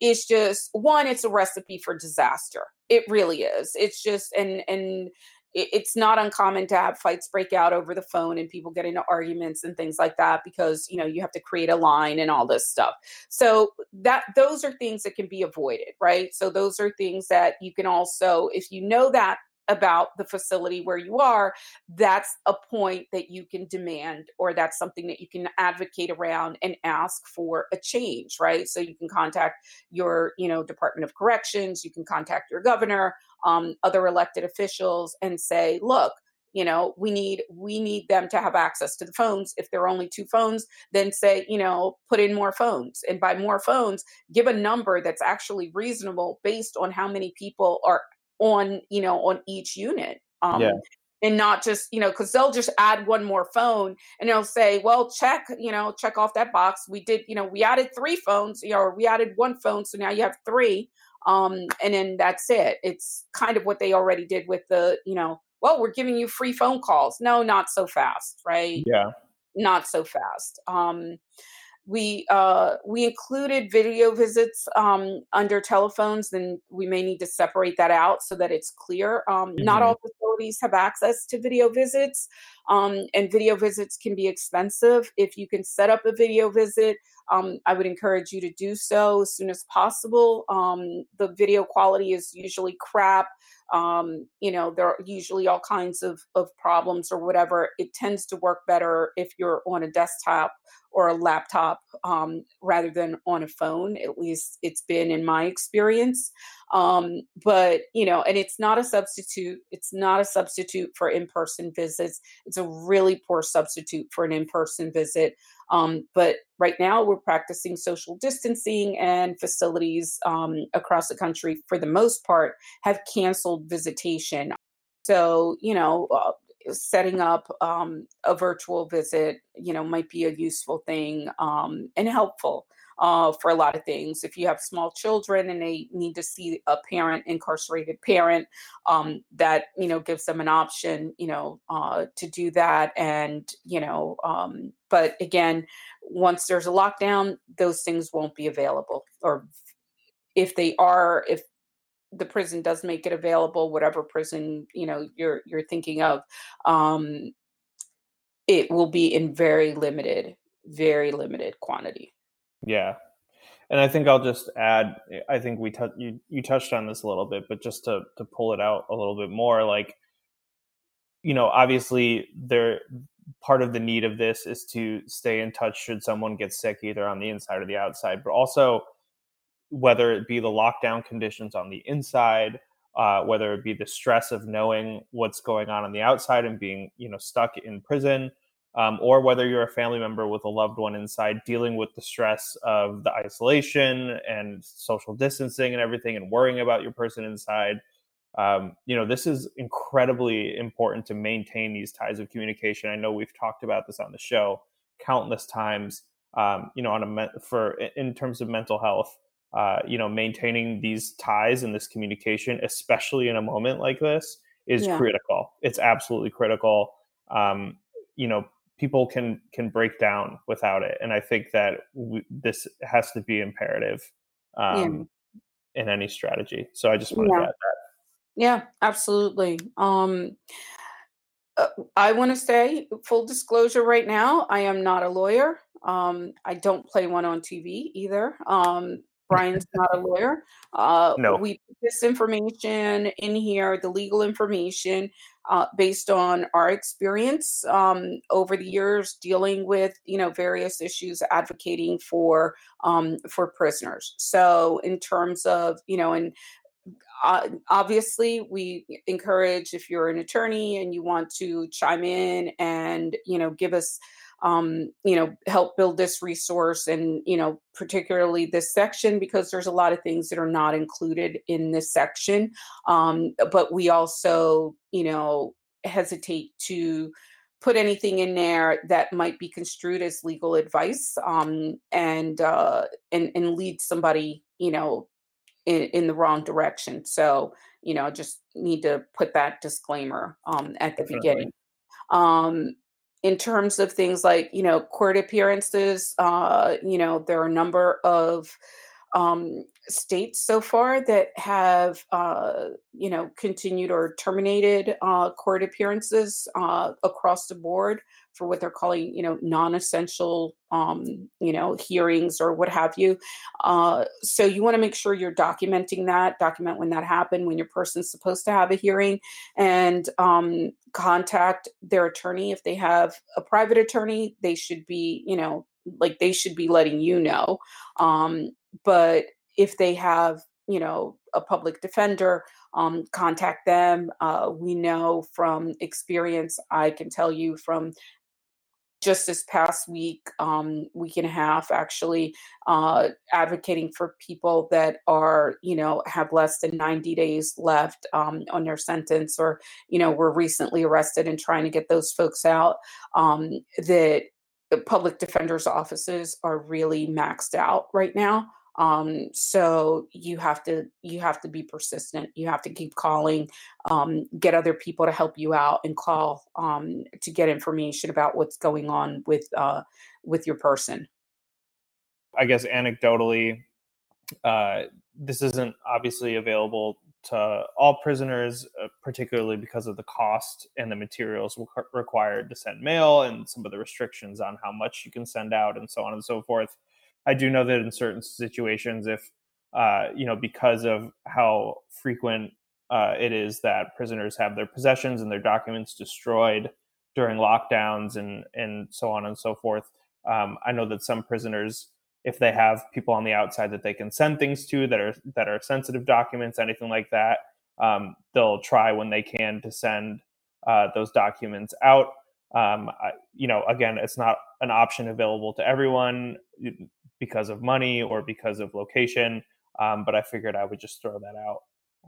is just one. It's a recipe for disaster. It really is. It's just and and it, it's not uncommon to have fights break out over the phone and people get into arguments and things like that because you know you have to create a line and all this stuff. So that those are things that can be avoided right? So those are things that you can also if you know that about the facility where you are, that's a point that you can demand, or that's something that you can advocate around and ask for a change, right? So you can contact your, you know, Department of Corrections, you can contact your governor, um, other elected officials, and say, look, you know we need we need them to have access to the phones if there are only two phones then say you know put in more phones and by more phones give a number that's actually reasonable based on how many people are on you know on each unit Yeah. um and not just you know because they'll just add one more phone and they'll say well check you know check off that box we did you know we added three phones you know or we added one phone so now you have three um and then that's it it's kind of what they already did with the you know well we're giving you free phone calls no not so fast right Yeah. not so fast um we uh, we included video visits um, under telephones, then we may need to separate that out so that it's clear. Um, not hmm all facilities have access to video visits, um, and video visits can be expensive. If you can set up a video visit, um, I would encourage you to do so as soon as possible. Um, the video quality is usually crap. Um, you know, there are usually all kinds of, of problems or whatever. It tends to work better if you're on a desktop or a laptop um, rather than on a phone. At least it's been in my experience. Um, but you know, and it's not a substitute. It's not a substitute for in-person visits. It's a really poor substitute for an in-person visit. Um, but right now, we're practicing social distancing, and facilities um, across the country, for the most part, have canceled visitation. So you know. Uh, setting up um, a virtual visit, you know, might be a useful thing um, and helpful uh, for a lot of things. If you have small children and they need to see a parent, incarcerated parent, um, that you know gives them an option, you know, uh, to do that. And you know, um, but again, once there's a lockdown, those things won't be available. Or if they are, if the prison does make it available, whatever prison you know you're you're thinking of, um, it will be in very limited, very limited quantity. Yeah. And I think I'll just add I think we t- you you touched on this a little bit, but just to to pull it out a little bit more like you know, obviously there part of the need of this is to stay in touch should someone get sick either on the inside or the outside, but also whether it be the lockdown conditions on the inside, uh, whether it be the stress of knowing what's going on on the outside and being you know stuck in prison, um, or whether you're a family member with a loved one inside dealing with the stress of the isolation and social distancing and everything and worrying about your person inside um, you know this is incredibly important to maintain these ties of communication. I know we've talked about this on the show countless times um, you know on a for in terms of mental health uh, you know maintaining these ties and this communication especially in a moment like this is yeah. critical. It's absolutely critical. Um, you know people can can break down without it and i think that w- this has to be imperative um, yeah. in any strategy. So i just wanted yeah. to add that. Yeah absolutely. Um, uh, i want to say full disclosure right now i am not a lawyer. Um, i don't play one on tv either. Um, Brian's not a lawyer. Uh, no. We put this information in here, the legal information, uh, based on our experience um, over the years dealing with, you know, various issues, advocating for um, for prisoners. So, in terms of, you know, and uh, obviously we encourage if you're an attorney and you want to chime in and you know give us um, you know, help build this resource and, you know, particularly this section because there's a lot of things that are not included in this section. Um, but we also, you know, hesitate to put anything in there that might be construed as legal advice um, and, uh, and and lead somebody, you know, in, in the wrong direction. So, you know, just need to put that disclaimer um, at the Definitely. beginning. Um, in terms of things like you know court appearances uh you know there are a number of um states so far that have uh you know continued or terminated uh court appearances uh across the board for what they're calling, you know, non-essential, um, you know, hearings or what have you. Uh, so you want to make sure you're documenting that, document when that happened, when your person's supposed to have a hearing, and um, contact their attorney if they have a private attorney. They should be, you know, like they should be letting you know. Um, but if they have you know a public defender um, contact them uh, we know from experience i can tell you from just this past week, um, week and a half, actually, uh, advocating for people that are, you know, have less than 90 days left um, on their sentence or, you know, were recently arrested and trying to get those folks out. Um, that public defenders' offices are really maxed out right now. Um, so you have to you have to be persistent. You have to keep calling, um, get other people to help you out, and call um, to get information about what's going on with uh, with your person. I guess anecdotally, uh, this isn't obviously available to all prisoners, uh, particularly because of the cost and the materials required to send mail and some of the restrictions on how much you can send out and so on and so forth. I do know that in certain situations, if uh, you know, because of how frequent uh, it is that prisoners have their possessions and their documents destroyed during lockdowns and and so on and so forth. Um, I know that some prisoners, if they have people on the outside that they can send things to that are that are sensitive documents, anything like that, um, they'll try when they can to send uh, those documents out. Um, I, you know, again, it's not an option available to everyone because of money or because of location. Um, but I figured I would just throw that out.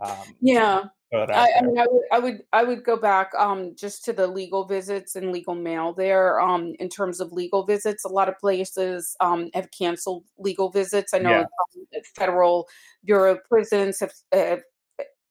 Um, yeah. I, I, mean, I would, I would, I would go back um, just to the legal visits and legal mail there. Um, in terms of legal visits, a lot of places um, have canceled legal visits. I know yeah. Um, federal Bureau of Prisons have, have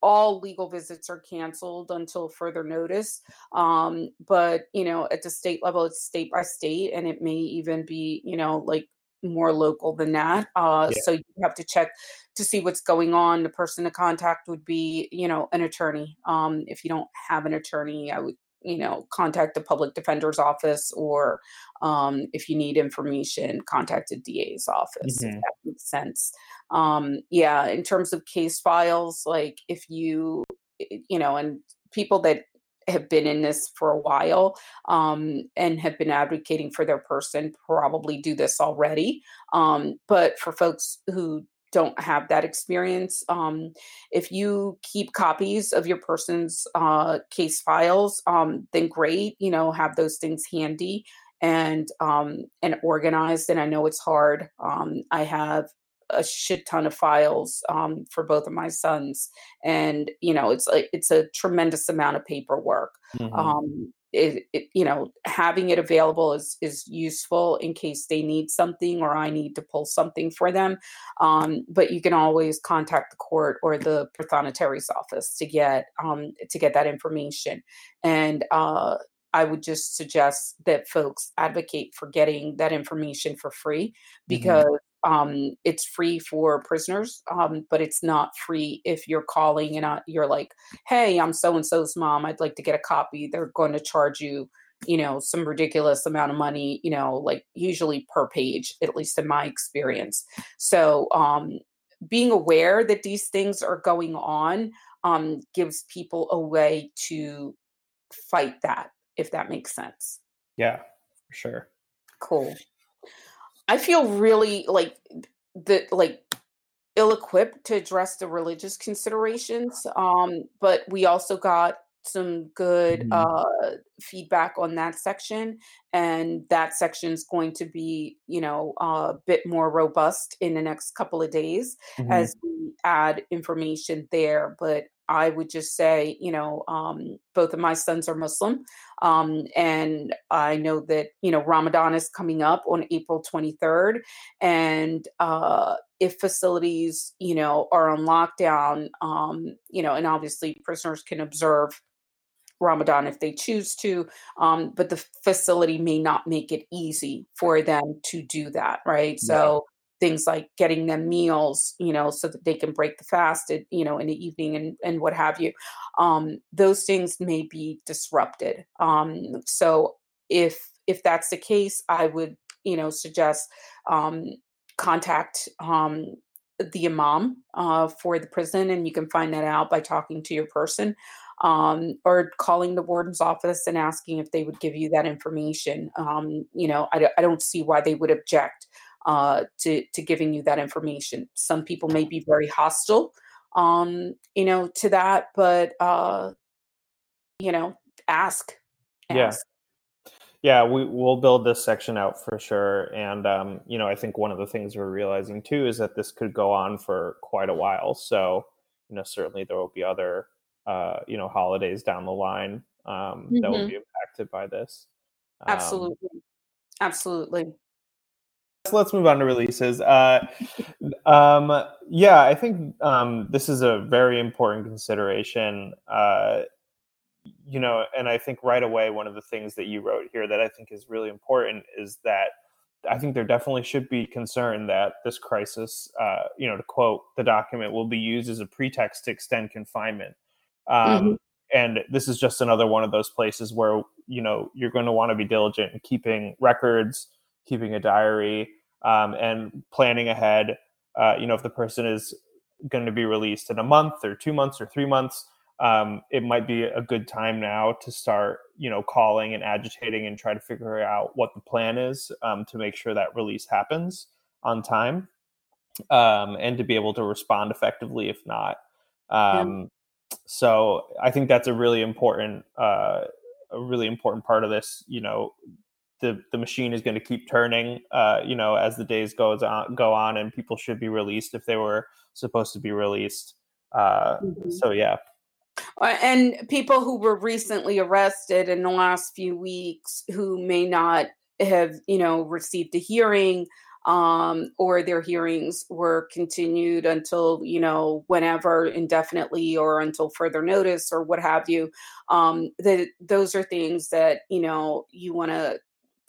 all legal visits are canceled until further notice. Um, but you know, at the state level, it's state by state, and it may even be you know like more local than that. Uh, yeah. So you have to check to see what's going on. The person to contact would be, you know, an attorney. Um, if you don't have an attorney, I would, you know, contact the public defender's office, or um, if you need information, contact the DA's office. Mm-hmm. That makes sense. Um, yeah, in terms of case files, like if you, you know, and people that have been in this for a while um, and have been advocating for their person probably do this already. Um, but for folks who don't have that experience, um, if you keep copies of your person's uh, case files, um, then great. You know, have those things handy and um, and organized. And I know it's hard. Um, I have a shit ton of files um, for both of my sons, and you know it's like it's a tremendous amount of paperwork. Mm-hmm. Um, it, it, you know having it available is is useful in case they need something or I need to pull something for them. Um, but you can always contact the court or the prothonotary's office to get um, to get that information. And uh, I would just suggest that folks advocate for getting that information for free mm-hmm. because um, it's free for prisoners, um, but it's not free if you're calling and uh, you're like, "Hey, I'm so and so's mom. I'd like to get a copy." They're going to charge you, you know, some ridiculous amount of money. You know, like usually per page, at least in my experience. So, um, being aware that these things are going on um, gives people a way to fight that, if that makes sense. Yeah, for sure. Cool. I feel really like the like ill-equipped to address the religious considerations. Um, but we also got some good mm-hmm. uh, feedback on that section, and that section is going to be, you know, a bit more robust in the next couple of days mm-hmm. as we add information there. But I would just say, you know, um, both of my sons are Muslim. Um, and I know that, you know, Ramadan is coming up on April 23rd. And uh, if facilities, you know, are on lockdown, um, you know, and obviously prisoners can observe Ramadan if they choose to, um, but the facility may not make it easy for them to do that, right? So things like getting them meals, you know, so that they can break the fast, at, you know, in the evening and, and what have you. Um, those things may be disrupted. Um, so if if that's the case, I would, you know, suggest um, contact um, the imam uh, for the prison, and you can find that out by talking to your person. Um, or calling the warden's office and asking if they would give you that information. Um, you know, I, I, don't see why they would object uh, to to giving you that information. Some people may be very hostile, um, you know, to that, but uh, you know, ask. ask. Yeah. Yeah, we we'll build this section out for sure, and um, you know, I think one of the things we're realizing too is that this could go on for quite a while. So, you know, certainly there will be other, uh, you know, holidays down the line um, mm-hmm. that will mm-hmm. be impacted by this. Um, Absolutely, absolutely let's move on to releases. Uh, um, yeah, I think um, this is a very important consideration. Uh, you know, and I think right away, one of the things that you wrote here that I think is really important is that I think there definitely should be concern that this crisis, uh, you know, to quote the document, will be used as a pretext to extend confinement. Um, mm-hmm. And this is just another one of those places where you know you're going to want to be diligent in keeping records keeping a diary, um, and planning ahead. Uh, you know, if the person is going to be released in a month or two months or three months, um, it might be a good time now to start, you know, calling and agitating and try to figure out what the plan is um, to make sure that release happens on time um, and to be able to respond effectively if not. Yeah. Um, so I think that's a really important, uh, a really important part of this. You know, the the machine is going to keep turning uh, you know as the days goes on go on and people should be released if they were supposed to be released uh, mm-hmm. so yeah and people who were recently arrested in the last few weeks who may not have, you know, received a hearing um, or their hearings were continued until you know whenever indefinitely or until further notice or what have you um, that those are things that you know you want to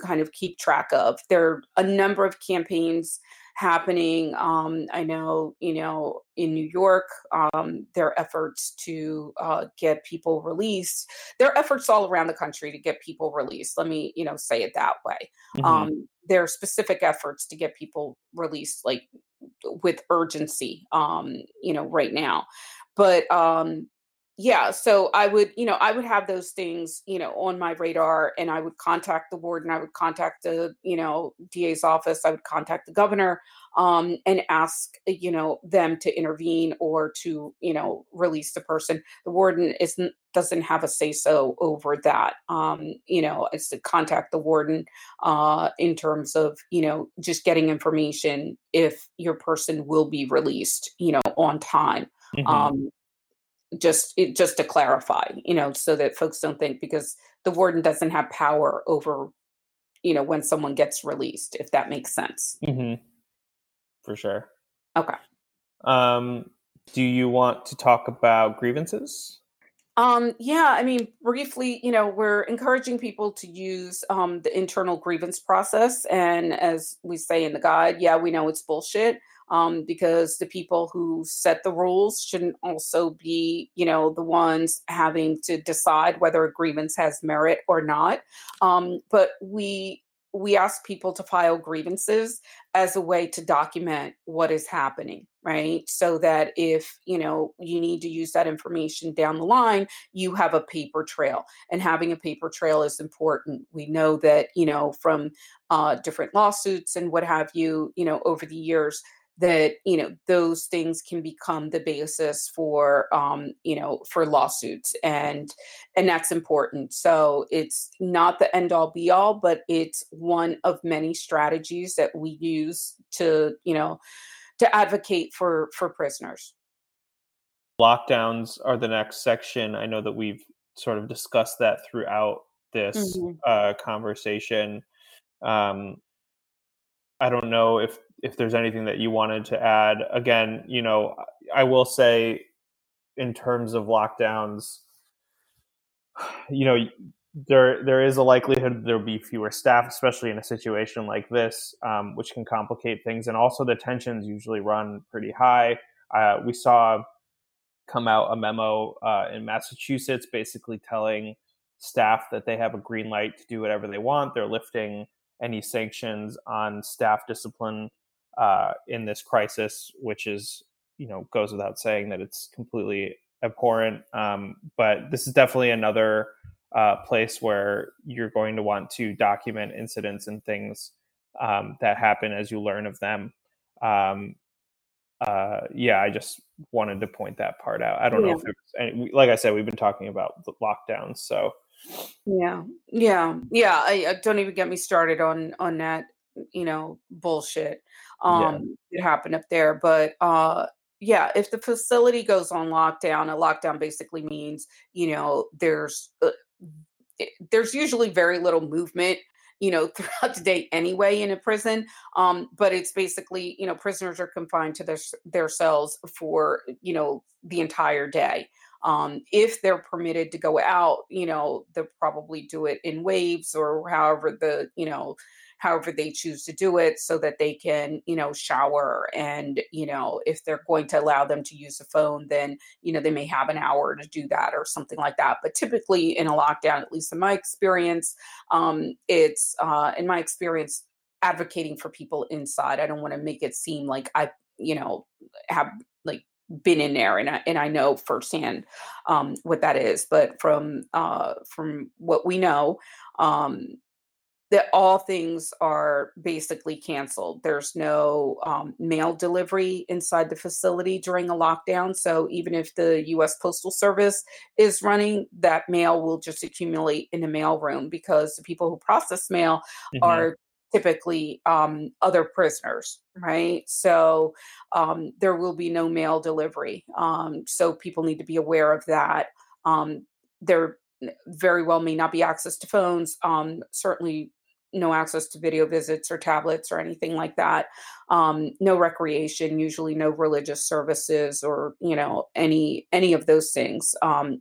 kind of keep track of there are a number of campaigns happening. Um, I know, you know, in New York, um, there are efforts to uh, get people released. their efforts all around the country to get people released. Let me, you know, say it that way. Mm-hmm. Um, there are specific efforts to get people released, like with urgency, um, you know, right now. But um, yeah so i would you know i would have those things you know on my radar and i would contact the warden i would contact the you know da's office i would contact the governor um, and ask you know them to intervene or to you know release the person the warden isn't doesn't have a say so over that um, you know it's to contact the warden uh, in terms of you know just getting information if your person will be released you know on time mm-hmm. um, just it, just to clarify you know so that folks don't think because the warden doesn't have power over you know when someone gets released if that makes sense mm-hmm. for sure okay um do you want to talk about grievances um, yeah, I mean, briefly, you know, we're encouraging people to use um, the internal grievance process. And as we say in the guide, yeah, we know it's bullshit um, because the people who set the rules shouldn't also be, you know, the ones having to decide whether a grievance has merit or not. Um, but we we ask people to file grievances as a way to document what is happening right so that if you know you need to use that information down the line you have a paper trail and having a paper trail is important we know that you know from uh, different lawsuits and what have you you know over the years that you know those things can become the basis for um, you know for lawsuits and and that's important. So it's not the end all be all but it's one of many strategies that we use to you know to advocate for for prisoners. Lockdowns are the next section. I know that we've sort of discussed that throughout this mm-hmm. uh, conversation. Um, I don't know if if there's anything that you wanted to add. Again, you know, I will say in terms of lockdowns, you know, there there is a likelihood there'll be fewer staff, especially in a situation like this, um, which can complicate things. And also, the tensions usually run pretty high. Uh, we saw come out a memo uh, in Massachusetts, basically telling staff that they have a green light to do whatever they want. They're lifting any sanctions on staff discipline uh, in this crisis, which is, you know, goes without saying that it's completely abhorrent. Um, but this is definitely another uh, place where you're going to want to document incidents and things um, that happen as you learn of them. Um, uh, yeah, I just wanted to point that part out. I don't yeah. know if there's any, like I said, we've been talking about the lockdowns, so yeah, yeah, yeah. I, I, don't even get me started on on that. You know, bullshit. Um, yeah. it happened up there, but uh, yeah, if the facility goes on lockdown, a lockdown basically means you know there's uh, there's usually very little movement you know throughout the day anyway in a prison um, but it's basically you know prisoners are confined to their their cells for you know the entire day um, if they're permitted to go out, you know, they'll probably do it in waves or however the, you know, however they choose to do it so that they can you know shower and you know if they're going to allow them to use a phone then you know they may have an hour to do that or something like that but typically in a lockdown at least in my experience um, it's uh, in my experience advocating for people inside i don't want to make it seem like i you know have like been in there and I, and I know firsthand um, what that is. But from uh, from what we know, um, that all things are basically canceled. There's no um, mail delivery inside the facility during a lockdown. So even if the U.S. Postal Service is running, that mail will just accumulate in the mail room because the people who process mail mm-hmm. are typically um, other prisoners, right? So um, there will be no mail delivery. Um, so people need to be aware of that. Um, there very well may not be access to phones. Um, certainly no access to video visits or tablets or anything like that. Um, no recreation, usually no religious services or you know any any of those things. Um,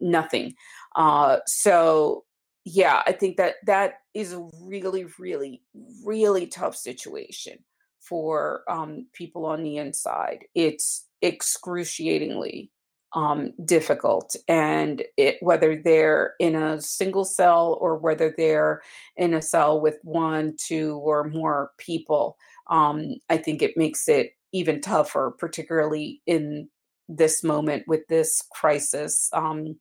nothing. Uh, so yeah, I think that that is a really, really, really tough situation for um, people on the inside. It's excruciatingly um, difficult, and it whether they're in a single cell or whether they're in a cell with one, two, or more people. Um, I think it makes it even tougher, particularly in this moment with this crisis. Um,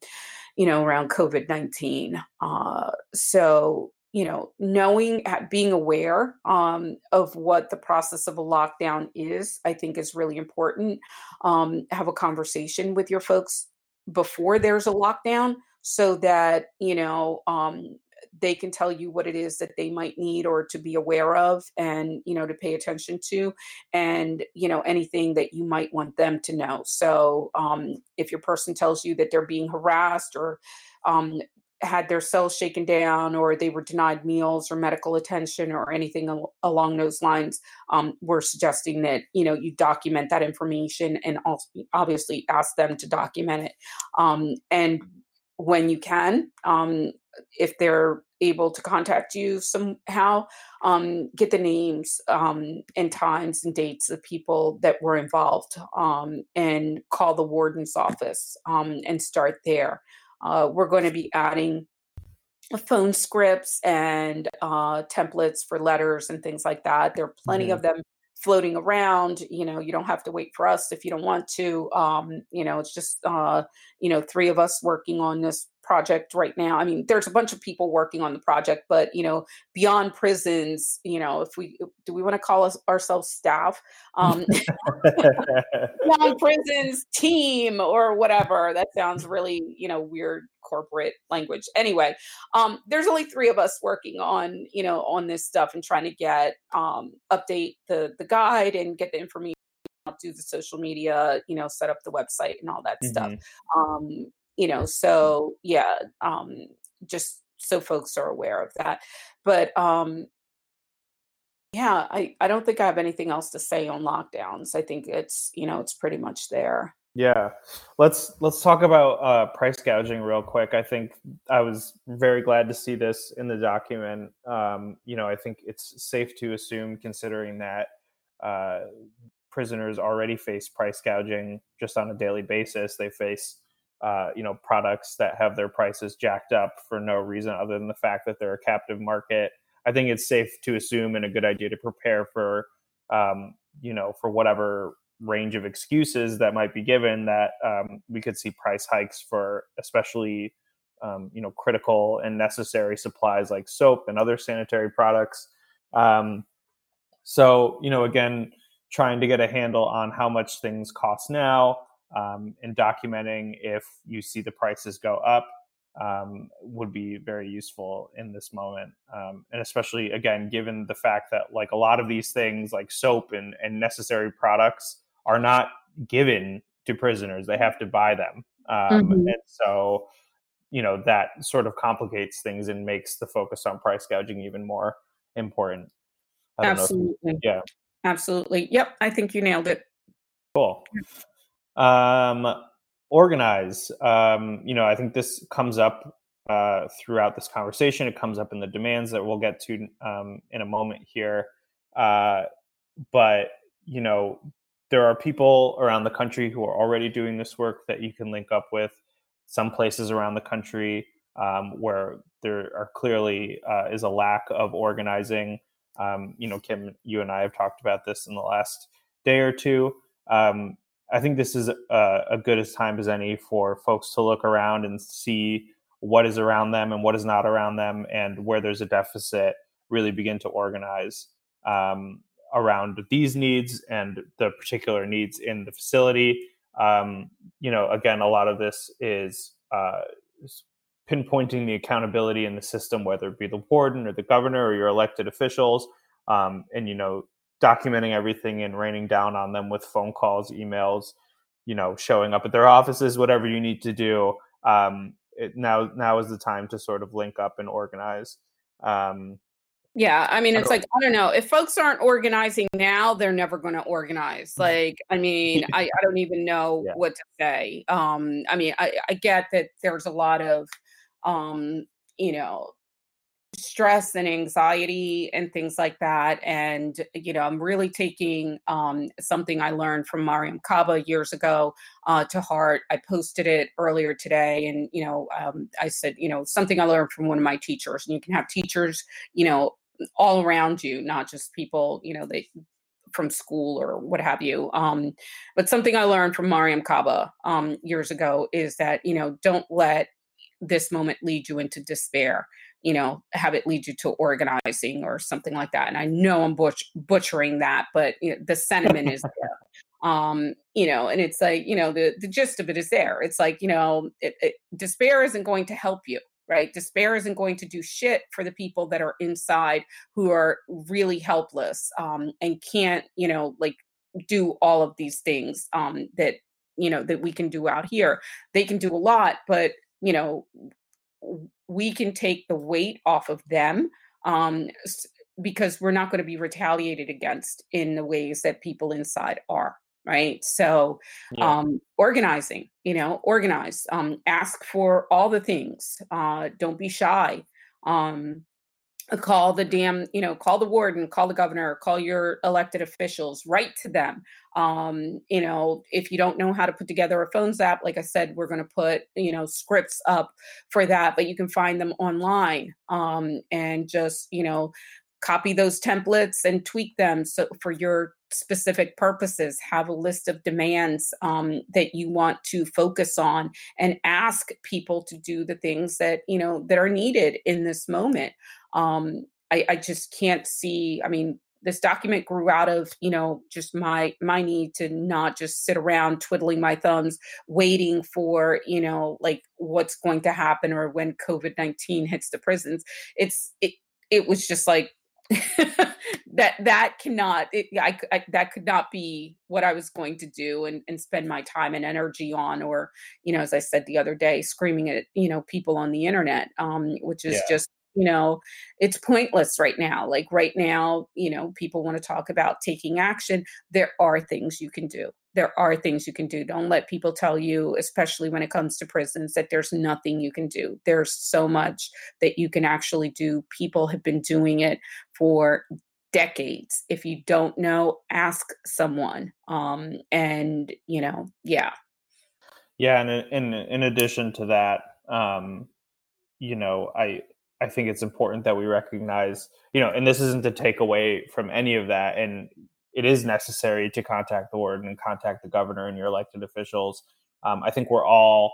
you know, around COVID 19. Uh, so, you know, knowing, being aware um, of what the process of a lockdown is, I think is really important. Um, have a conversation with your folks before there's a lockdown so that, you know, um, they can tell you what it is that they might need or to be aware of and you know to pay attention to and you know anything that you might want them to know so um, if your person tells you that they're being harassed or um, had their cells shaken down or they were denied meals or medical attention or anything al- along those lines um, we're suggesting that you know you document that information and also obviously ask them to document it um, and when you can um, if they're able to contact you somehow, um, get the names um, and times and dates of people that were involved um, and call the warden's office um, and start there. Uh, we're going to be adding phone scripts and uh, templates for letters and things like that. There are plenty mm-hmm. of them floating around you know you don't have to wait for us if you don't want to um you know it's just uh you know three of us working on this project right now. I mean, there's a bunch of people working on the project, but you know, beyond prisons, you know, if we do we want to call us ourselves staff, um, beyond prisons team or whatever. That sounds really you know weird corporate language. Anyway, um, there's only three of us working on you know on this stuff and trying to get um, update the the guide and get the information do the social media, you know, set up the website and all that mm-hmm. stuff. Um, you know so yeah um just so folks are aware of that. But um yeah i i don't think i have anything else to say on lockdowns. I think it's you know it's pretty much there. Yeah. Let's let's talk about uh price gouging real quick. I think i was very glad to see this in the document. Um you know i think it's safe to assume considering that uh prisoners already face price gouging just on a daily basis. They face uh, you know products that have their prices jacked up for no reason other than the fact that they're a captive market. I think it's safe to assume and a good idea to prepare for um, you know for whatever range of excuses that might be given that um, we could see price hikes for especially um, you know critical and necessary supplies like soap and other sanitary products. Um, so you know again trying to get a handle on how much things cost now um, and documenting if you see the prices go up um, would be very useful in this moment. Um, and especially, again, given the fact that like a lot of these things, like soap and, and necessary products, are not given to prisoners, they have to buy them. Um, mm-hmm. And so, you know, that sort of complicates things and makes the focus on price gouging even more important. Absolutely. yeah. Absolutely. Yep. I think you nailed it. Cool. Um, organize. Um, you know, I think this comes up uh, throughout this conversation. It comes up in the demands that we'll get to um, in a moment here. Uh, but you know, there are people around the country who are already doing this work that you can link up with. Some places around the country um, where there are clearly uh, is a lack of organizing. Um, you know, Kim, you and I have talked about this in the last day or two. Um, I think this is a, a good as time as any for folks to look around and see what is around them and what is not around them, and where there's a deficit, really begin to organize um, around these needs and the particular needs in the facility. Um, you know, again, a lot of this is uh, pinpointing the accountability in the system, whether it be the warden or the governor or your elected officials. Um, and you know, documenting everything and raining down on them with phone calls, emails, you know, showing up at their offices, whatever you need to do um, it, now now is the time to sort of link up and organize. Um, yeah, I mean, it's like I don't know if folks aren't organizing now, they're never going to organize. Mm. Like, I mean, I, I don't even know yeah. what to say. Um, I mean, I, I get that there's a lot of, um, you know, stress and anxiety and things like that. And, you know, I'm really taking um, something I learned from Mariame Kaba years ago uh, to heart. I posted it earlier today. And, you know, um, I said, you know, something I learned from one of my teachers. And you can have teachers, you know, all around you, not just people, you know, they from school or what have you. Um, but something I learned from Mariame Kaba um, years ago is that, you know, don't let this moment lead you into despair you know, have it lead you to organizing or something like that. And I know I'm butch- butchering that, but you know, the sentiment is there. Um, you know, and it's like, you know, the, the gist of it is there. It's like, you know, it, it, despair isn't going to help you, right? Despair isn't going to do shit for the people that are inside who are really helpless um, and can't, you know, like do all of these things um, that, you know, that we can do out here. They can do a lot, but, you know, we can take the weight off of them um, because we're not going to be retaliated against in the ways that people inside are right so yeah. um organizing you know organize um ask for all the things uh don't be shy um call the damn you know call the warden call the governor call your elected officials write to them. Um you know if you don't know how to put together a phone zap like i said we're going to put you know scripts up for that but you can find them online um and just you know copy those templates and tweak them so for your specific purposes have a list of demands um, that you want to focus on and ask people to do the things that you know that are needed in this moment um, I, I just can't see i mean this document grew out of you know just my my need to not just sit around twiddling my thumbs waiting for you know like what's going to happen or when covid-19 hits the prisons it's it it was just like that that cannot it, I, I, that could not be what I was going to do and, and spend my time and energy on or you know as I said the other day screaming at you know people on the internet um which is yeah. just you know it's pointless right now like right now you know people want to talk about taking action there are things you can do there are things you can do don't let people tell you especially when it comes to prisons that there's nothing you can do there's so much that you can actually do people have been doing it for decades if you don't know ask someone um and you know yeah. Yeah and in in addition to that um you know i I think it's important that we recognize, you know, and this isn't to take away from any of that. And it is necessary to contact the warden and contact the governor and your elected officials. Um, I think we're all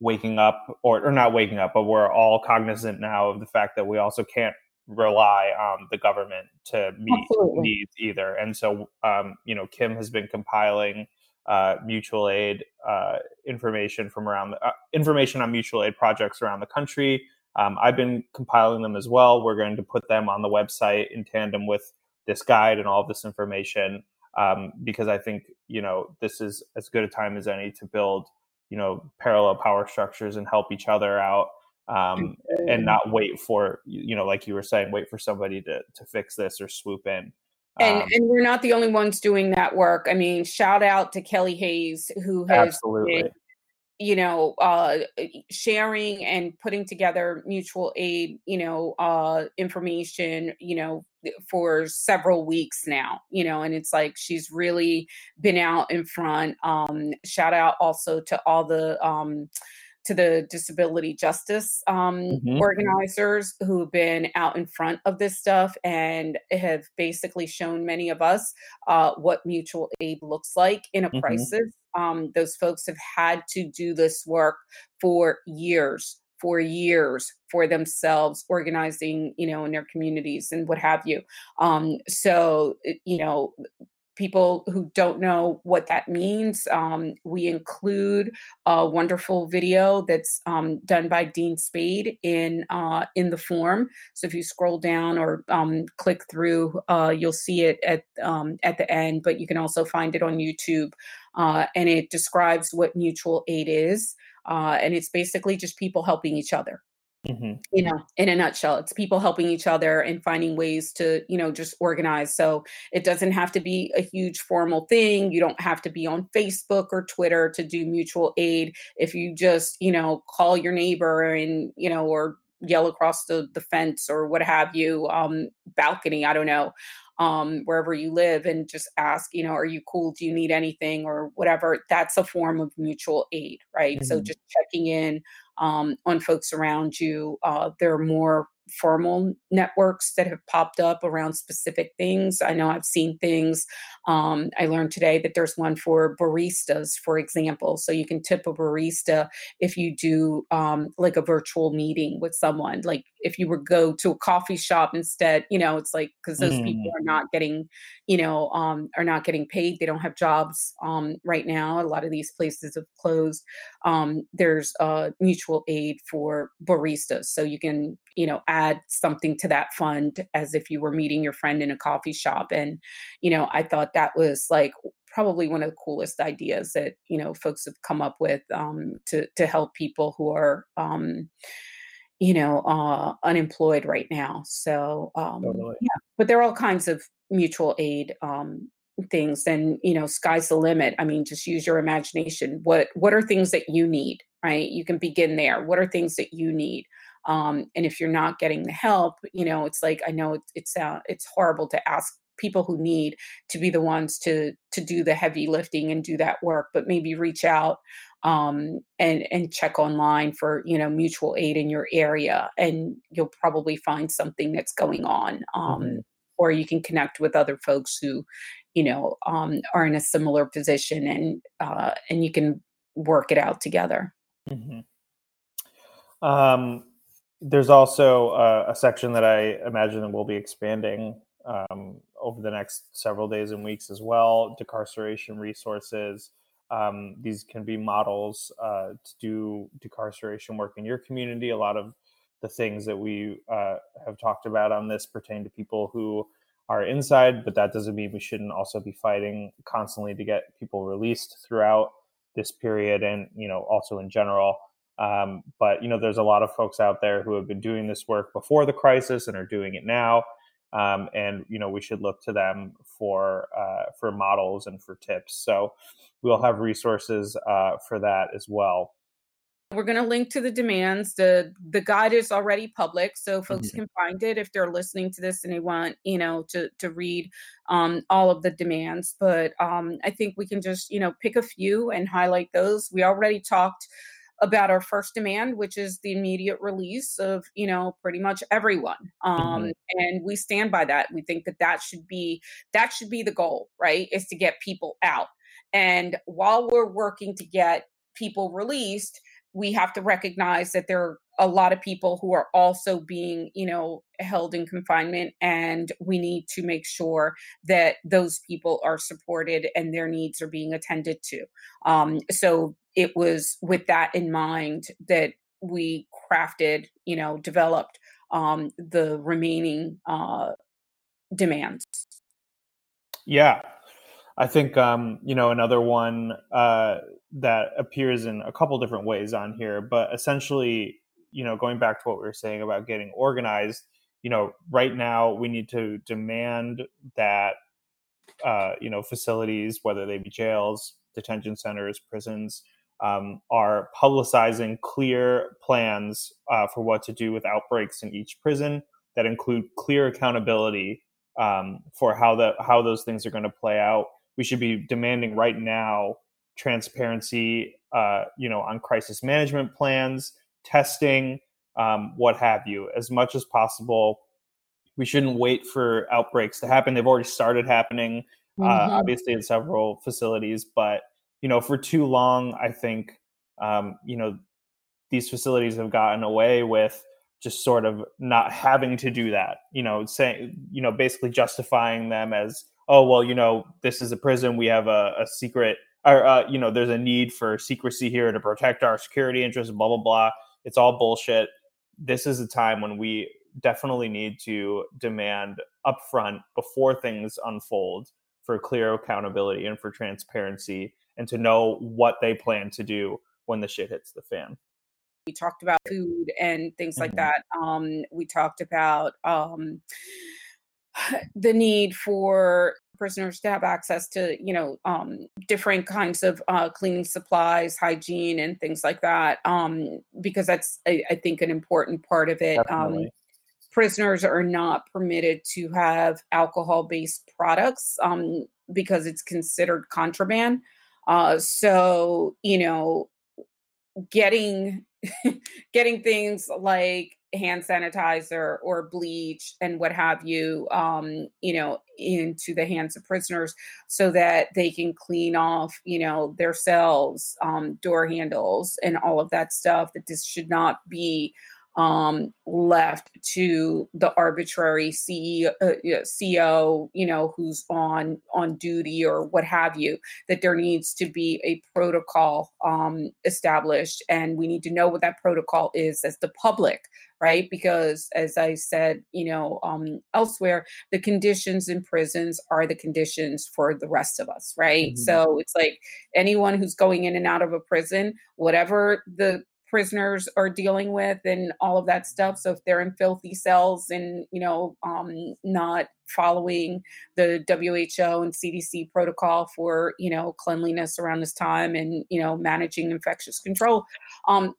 waking up, or, or not waking up, but we're all cognizant now of the fact that we also can't rely on the government to meet Absolutely. needs either. And so, um, you know, Kim has been compiling uh, mutual aid uh, information from around the uh, information on mutual aid projects around the country. Um, I've been compiling them as well. We're going to put them on the website in tandem with this guide and all of this information um, because I think you know this is as good a time as any to build you know parallel power structures and help each other out um, and not wait for you know like you were saying wait for somebody to to fix this or swoop in. And, um, and we're not the only ones doing that work. I mean, shout out to Kelly Hayes, who has absolutely. You know uh sharing and putting together mutual aid you know uh information you know for several weeks now you know and it's like she's really been out in front um shout out also to all the um to the disability justice um, mm-hmm. organizers who've been out in front of this stuff and have basically shown many of us uh, what mutual aid looks like in a mm-hmm. crisis. Um, those folks have had to do this work for years for years for themselves organizing you know in their communities and what have you um so you know people who don't know what that means, um, we include a wonderful video that's um, done by Dean Spade in uh, in the form. So if you scroll down or um, click through, uh, you'll see it at um, at the end. But you can also find it on YouTube, uh, and it describes what mutual aid is. uh, and it's basically just people helping each other. Mm-hmm. You know, in a nutshell, it's people helping each other and finding ways to, you know, just organize. So it doesn't have to be a huge formal thing. You don't have to be on Facebook or Twitter to do mutual aid. If you just, you know, call your neighbor and, you know, or yell across the, the fence or what have you, um, balcony, I don't know, um, wherever you live and just ask, you know, are you cool? Do you need anything or whatever? That's a form of mutual aid, right? Mm-hmm. So just checking in um, on folks around you. Uh, there are more formal networks that have popped up around specific things. I know I've seen things. Um, I learned today that there's one for baristas, for example. So you can tip a barista if you do um, like a virtual meeting with someone. Like if you were go to a coffee shop instead, you know, it's like because those mm. people are not getting, you know, um, are not getting paid. They don't have jobs um, right now. A lot of these places have closed. Um, there's uh, mutual aid for baristas, so you can, you know, add something to that fund as if you were meeting your friend in a coffee shop. And, you know, I thought that was like probably one of the coolest ideas that you know folks have come up with um, to to help people who are um, you know uh, unemployed right now. So um, totally. yeah, but there are all kinds of mutual aid um, things, and you know, sky's the limit. I mean, just use your imagination. What what are things that you need? Right, you can begin there. What are things that you need? Um, and if you're not getting the help, you know, it's like I know it's it's, uh, it's horrible to ask people who need to be the ones to to do the heavy lifting and do that work, but maybe reach out um, and and check online for you know mutual aid in your area, and you'll probably find something that's going on. Um, mm-hmm. Or you can connect with other folks who, you know, um, are in a similar position, and uh, and you can work it out together. Mm-hmm. Um, there's also a, a, section that I imagine that we'll be expanding um, over the next several days and weeks as well. Decarceration resources. Um, these can be models uh, to do decarceration work in your community. A lot of the things that we uh, have talked about on this pertain to people who are inside, but that doesn't mean we shouldn't also be fighting constantly to get people released throughout this period and you know also in general um, but you know, there's a lot of folks out there who have been doing this work before the crisis and are doing it now. Um, and you know, we should look to them for uh, for models and for tips. So we'll have resources uh, for that as well. We're going to link to the demands. the The guide is already public, so folks mm-hmm. can find it if they're listening to this and they want, you know, to to read um, all of the demands. But um, I think we can just, you know, pick a few and highlight those. We already talked about our first demand, which is the immediate release of you know pretty much everyone, um, mm-hmm. and we stand by that. We think that that should be that should be the goal, right? Is to get people out. And while we're working to get people released, we have to recognize that there are a lot of people who are also being you know held in confinement and we need to make sure that those people are supported and their needs are being attended to um, so it was with that in mind that we crafted you know developed um, the remaining uh, demands. Yeah. I think um, you know another one uh, that appears in a couple different ways on here, but essentially, you know, going back to what we were saying about getting organized, you know, right now we need to demand that uh, you know facilities, whether they be jails, detention centers, prisons, um, are publicizing clear plans uh, for what to do with outbreaks in each prison that include clear accountability um, for how the how those things are going to play out we should be demanding right now transparency, uh, you know, on crisis management plans, testing, um, what have you, as much as possible. We shouldn't wait for outbreaks to happen. They've already started happening, uh, mm-hmm. uh, obviously in several facilities, but you know, for too long, I think, um, you know, these facilities have gotten away with just sort of not having to do that. You know, saying, you know, basically justifying them as oh well you know this is a prison we have a, a secret or uh, you know there's a need for secrecy here to protect our security interests blah blah blah it's all bullshit this is a time when we definitely need to demand upfront before things unfold for clear accountability and for transparency and to know what they plan to do when the shit hits the fan. We talked about food and things like mm-hmm. that. Um, we talked about um, the need for prisoners to have access to you know um, different kinds of uh, cleaning supplies hygiene and things like that um, because that's I, I, think an important part of it um, prisoners are not permitted to have alcohol based products um, because it's considered contraband uh, so you know getting getting things like hand sanitizer or bleach and what have you um you know into the hands of prisoners so that they can clean off you know their cells um door handles and all of that stuff that this should not be um, left to the arbitrary CEO, uh, CEO, you know, who's on on duty or what have you. That there needs to be a protocol um, established, and we need to know what that protocol is as the public, right? Because as I said, you know, um, elsewhere, the conditions in prisons are the conditions for the rest of us, right? Mm-hmm. So it's like anyone who's going in and out of a prison, whatever the prisoners are dealing with and all of that stuff so if they're in filthy cells and you know um, not following the WHO and CDC protocol for you know cleanliness around this time and you know managing infectious control um,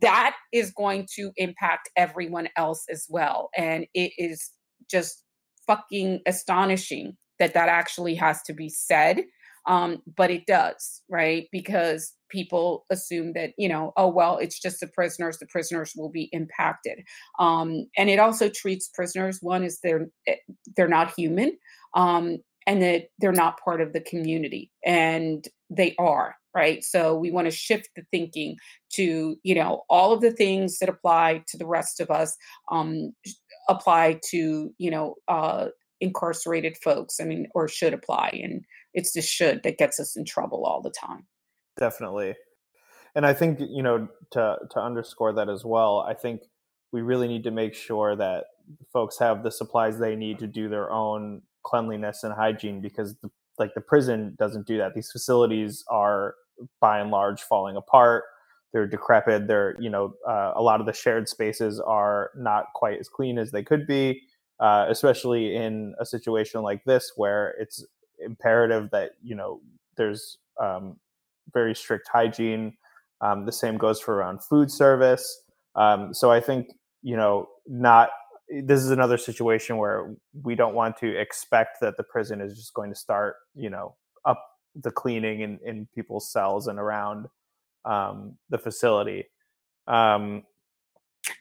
that is going to impact everyone else as well and it is just fucking astonishing that that actually has to be said um, but it does, right? Because people assume that, you know, oh, well, it's just the prisoners, the prisoners will be impacted. Um, and it also treats prisoners, one is they're, eh, they're not human. Um, and that they're not part of the community and they are right so we want to shift the thinking to you know all of the things that apply to the rest of us um, apply to you know uh, incarcerated folks i mean or should apply and it's the should that gets us in trouble all the time definitely. And i think you know to to underscore that as well i think we really need to make sure that folks have the supplies they need to do their own cleanliness and hygiene because the, like the prison doesn't do that. These facilities are by and large falling apart. They're decrepit. They're you know uh, a lot of the shared spaces are not quite as clean as they could be uh, especially in a situation like this where it's imperative that you know there's um, very strict hygiene. Um, the same goes for around food service. Um, so I think you know not this is another situation where we don't want to expect that the prison is just going to start you know up the cleaning in, in people's cells and around um, the facility. Um,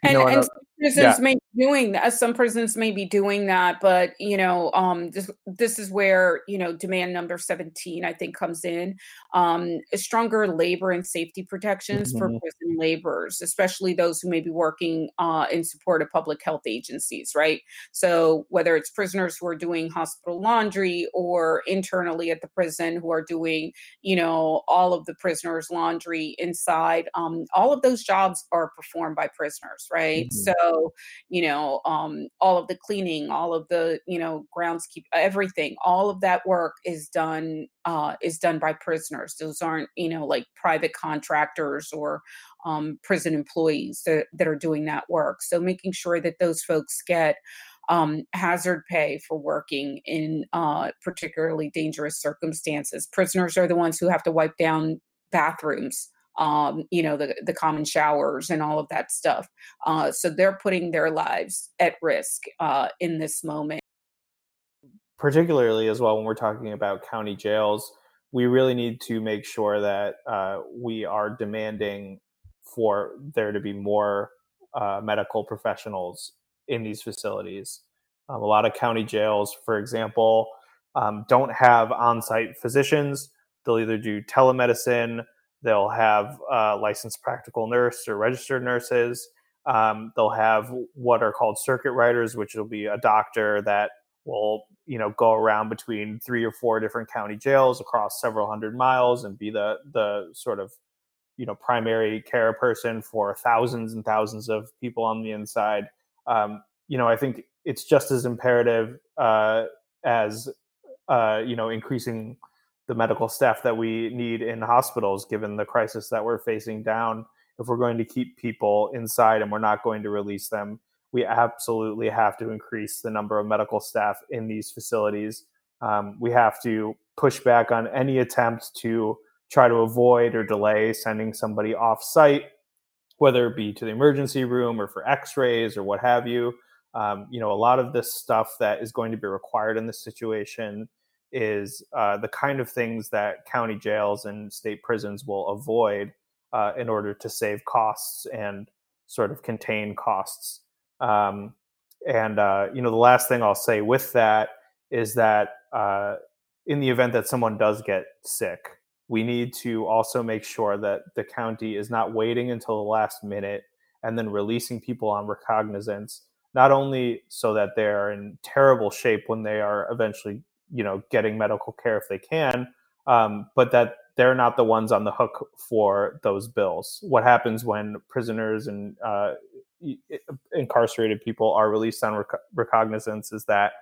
and, know, and prisons yeah. may be doing that some prisons may be doing that but you know um this this is where you know demand number 17 i think comes in um stronger labor and safety protections mm-hmm. for prison laborers especially those who may be working uh in support of public health agencies right so whether it's prisoners who are doing hospital laundry or internally at the prison who are doing you know all of the prisoners laundry inside um all of those jobs are performed by prisoners right mm-hmm. so so you know um, all of the cleaning all of the you know groundskeep everything all of that work is done uh, is done by prisoners. Those aren't you know like private contractors or um, prison employees that, that are doing that work. So making sure that those folks get um, hazard pay for working in uh, particularly dangerous circumstances. Prisoners are the ones who have to wipe down bathrooms um, you know, the, the common showers and all of that stuff. Uh, so they're putting their lives at risk uh, in this moment. Particularly as well, when we're talking about county jails, we really need to make sure that uh, we are demanding for there to be more uh, medical professionals in these facilities. Um, a lot of county jails, for example, um, don't have on site physicians. They'll either do telemedicine They'll have a licensed practical nurse or registered nurses. Um, they'll have what are called circuit riders, which will be a doctor that will you know go around between three or four different county jails across several hundred miles and be the the sort of you know primary care person for thousands and thousands of people on the inside. Um, you know, I think it's just as imperative uh, as uh, you know increasing the medical staff that we need in hospitals, given the crisis that we're facing down. If we're going to keep people inside and we're not going to release them, we absolutely have to increase the number of medical staff in these facilities. Um, we have to push back on any attempt to try to avoid or delay sending somebody off site, whether it be to the emergency room or for x rays or what have you. Um, you know, a lot of this stuff that is going to be required in this situation is uh, the kind of things that county jails and state prisons will avoid uh, in order to save costs and sort of contain costs. Um, and uh, you know, the last thing I'll say with that is that uh, in the event that someone does get sick, we need to also make sure that the county is not waiting until the last minute and then releasing people on recognizance not only so that they're in terrible shape when they are eventually you know getting medical care if they can um, but that they're not the ones on the hook for those bills what happens when prisoners and uh, incarcerated people are released on rec- recognizance is that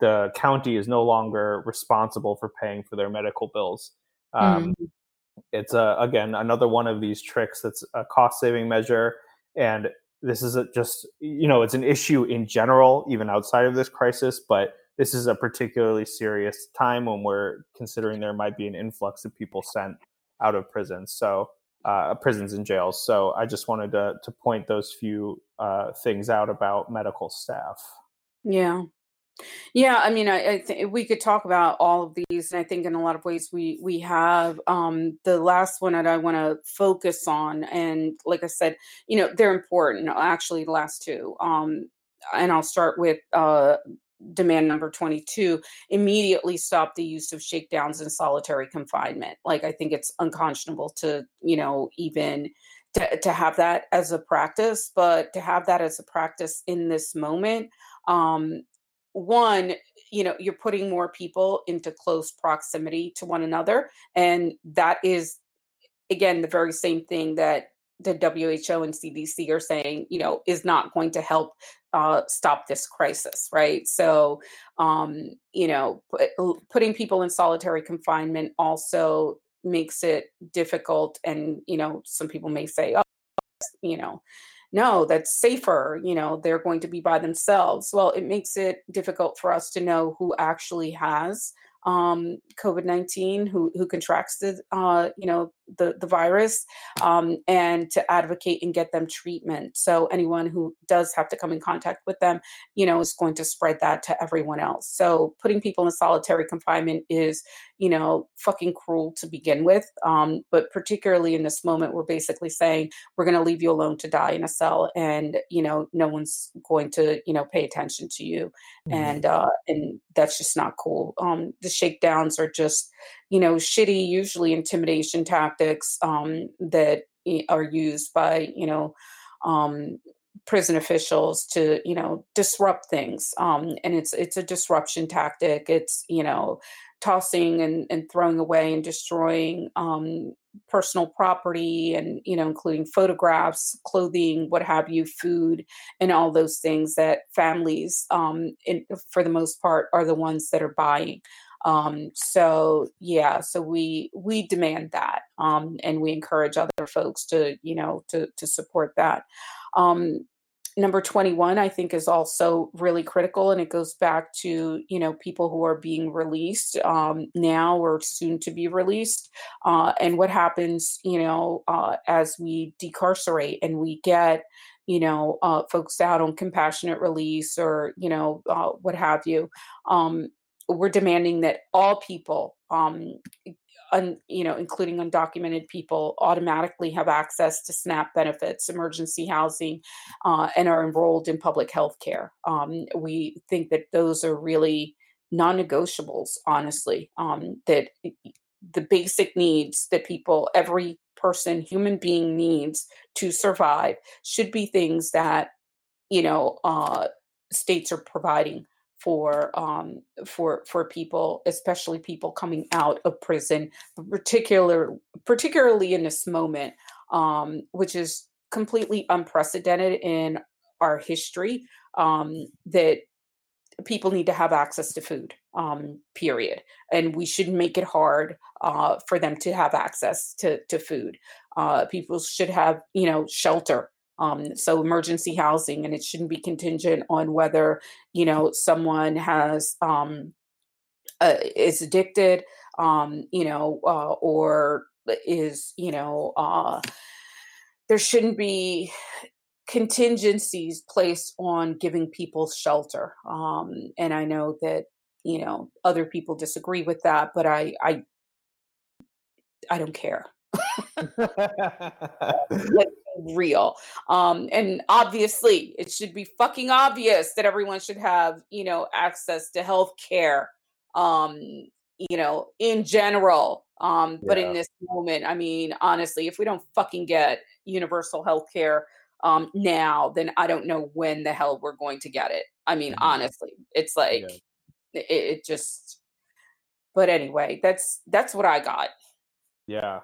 the county is no longer responsible for paying for their medical bills um, mm. it's a, again another one of these tricks that's a cost saving measure and this is a, just you know it's an issue in general even outside of this crisis but this is a particularly serious time when we're considering there might be an influx of people sent out of prisons so uh, prisons and jails so i just wanted to, to point those few uh, things out about medical staff yeah yeah, I mean, I, I think we could talk about all of these, and I think in a lot of ways we we have. Um, the last one that I want to focus on, and like I said, you know, they're important. Actually, the last two, um, and I'll start with uh, demand number 22 immediately stop the use of shakedowns and solitary confinement. Like i think it's unconscionable to you know even to, to have that as a practice but to have that as a practice in this moment um, one you know you're putting more people into close proximity to one another and that is again the very same thing that the WHO and CDC are saying, you know, is not going to help uh, stop this crisis, right? So, um, you know, put, putting people in solitary confinement also makes it difficult. And you know, some people may say, oh, you know, no, that's safer. You know, they're going to be by themselves. Well, it makes it difficult for us to know who actually has um, COVID nineteen who who contracts the uh, you know the the virus, um, and to advocate and get them treatment. So anyone who does have to come in contact with them, you know, is going to spread that to everyone else. So putting people in solitary confinement is you know fucking cruel to begin with. Um, but particularly in this moment, we're basically saying we're going to leave you alone to die in a cell, and you know no one's going to you know pay attention to you, mm-hmm. and uh, and that's just not cool. Um, the shakedowns are just, you know, shitty, usually intimidation tactics um, that are used by, you know, um, prison officials to you know disrupt things um and it's it's a disruption tactic. It's you know tossing and, and throwing away and destroying um, personal property and you know including photographs clothing what have you food and all those things that families um, in, for the most part are the ones that are buying um, so yeah so we we demand that um, and we encourage other folks to you know to to support that. Um, number 21 i think is also really critical and it goes back to you know people who are being released um, now or soon to be released uh, and what happens you know uh, as we decarcerate and we get you know uh, folks out on compassionate release or you know uh, what have you. Um, we're demanding that all people um, un, you know, including undocumented people, automatically have access to SNAP benefits, emergency housing, uh, and are enrolled in public health care. Um, we think that those are really non-negotiables, honestly. Um, that the basic needs that people, every person, human being needs to survive, should be things that you know uh, states are providing for um, for for people, especially people coming out of prison, particular particularly in this moment, um, which is completely unprecedented in our history. Um, that people need to have access to food um, period and we shouldn't make it hard uh, for them to have access to, to food uh, people should have you know shelter um, so emergency housing and it shouldn't be contingent on whether you know someone has um, uh, is addicted um, you know uh, or is you know uh, there shouldn't be contingencies placed on giving people shelter. Um, and I know that you know other people disagree with that, but I I I don't care. like real. Um, and obviously, it should be fucking obvious that everyone should have you know access to health care. Um, you know, in general. Um, but in this moment, I mean, honestly, if we don't fucking get universal health care um, now, then I don't know when the hell we're going to get it. I mean, mm-hmm. honestly, it's like yeah. it, it just. But anyway, that's that's what I got. Yeah,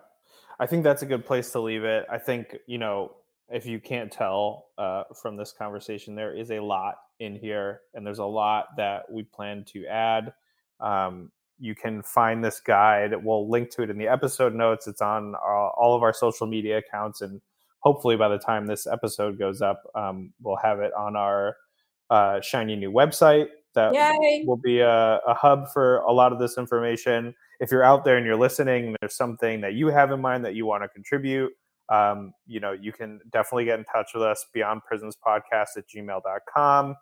I think that's a good place to leave it. I think you know if you can't tell uh, from this conversation, there is a lot in here, and there's a lot that we plan to add. Um, you can find this guide. We'll link to it in the episode notes. It's on uh, all of our social media accounts and hopefully by the time this episode goes up, um, we'll have it on our uh, shiny new website that Yay. will be a, a, hub for a lot of this information. If you're out there and you're listening, there's something that you have in mind that you want to contribute. Um, you know, you can definitely get in touch with us beyond prisons podcast at gmail.com.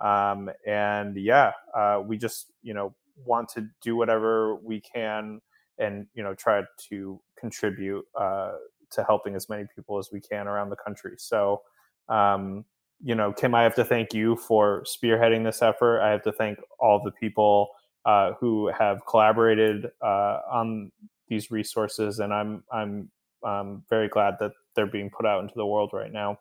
Um, and yeah, uh, we just, you know, want to do whatever we can and, you know, try to contribute uh, to helping as many people as we can around the country. So, um, you know, Kim, I have to thank you for spearheading this effort. I have to thank all the people uh, who have collaborated uh, on these resources, and I'm I'm um, very glad that they're being put out into the world right now.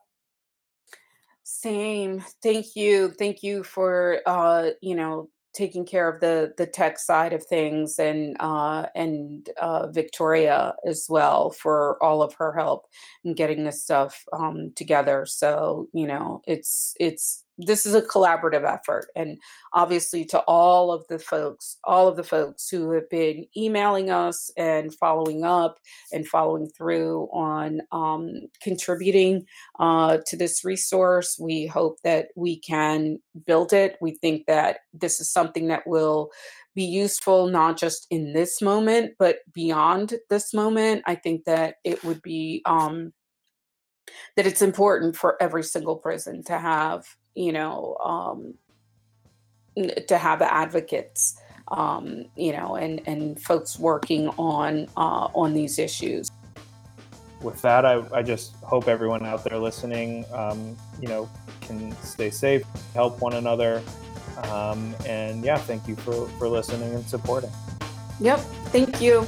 Same. Thank you. Thank you for uh, you know taking care of the the tech side of things and uh, and uh, Victoria as well for all of her help in getting this stuff um, together. So you know, it's it's this is a collaborative effort and obviously to all of the folks all of the folks who have been emailing us and following up and following through on um, contributing uh, to this resource we hope that we can build it. We think that this is something that will be useful not just in this moment but beyond this moment. I think that it would be um, that it's important for every single prison to have you know, um, to have advocates, um, you know, and and folks working on uh, on these issues. With that, I, I just hope everyone out there listening, um, you know, can stay safe, help one another, um, and yeah, thank you for for listening and supporting. Yep, thank you.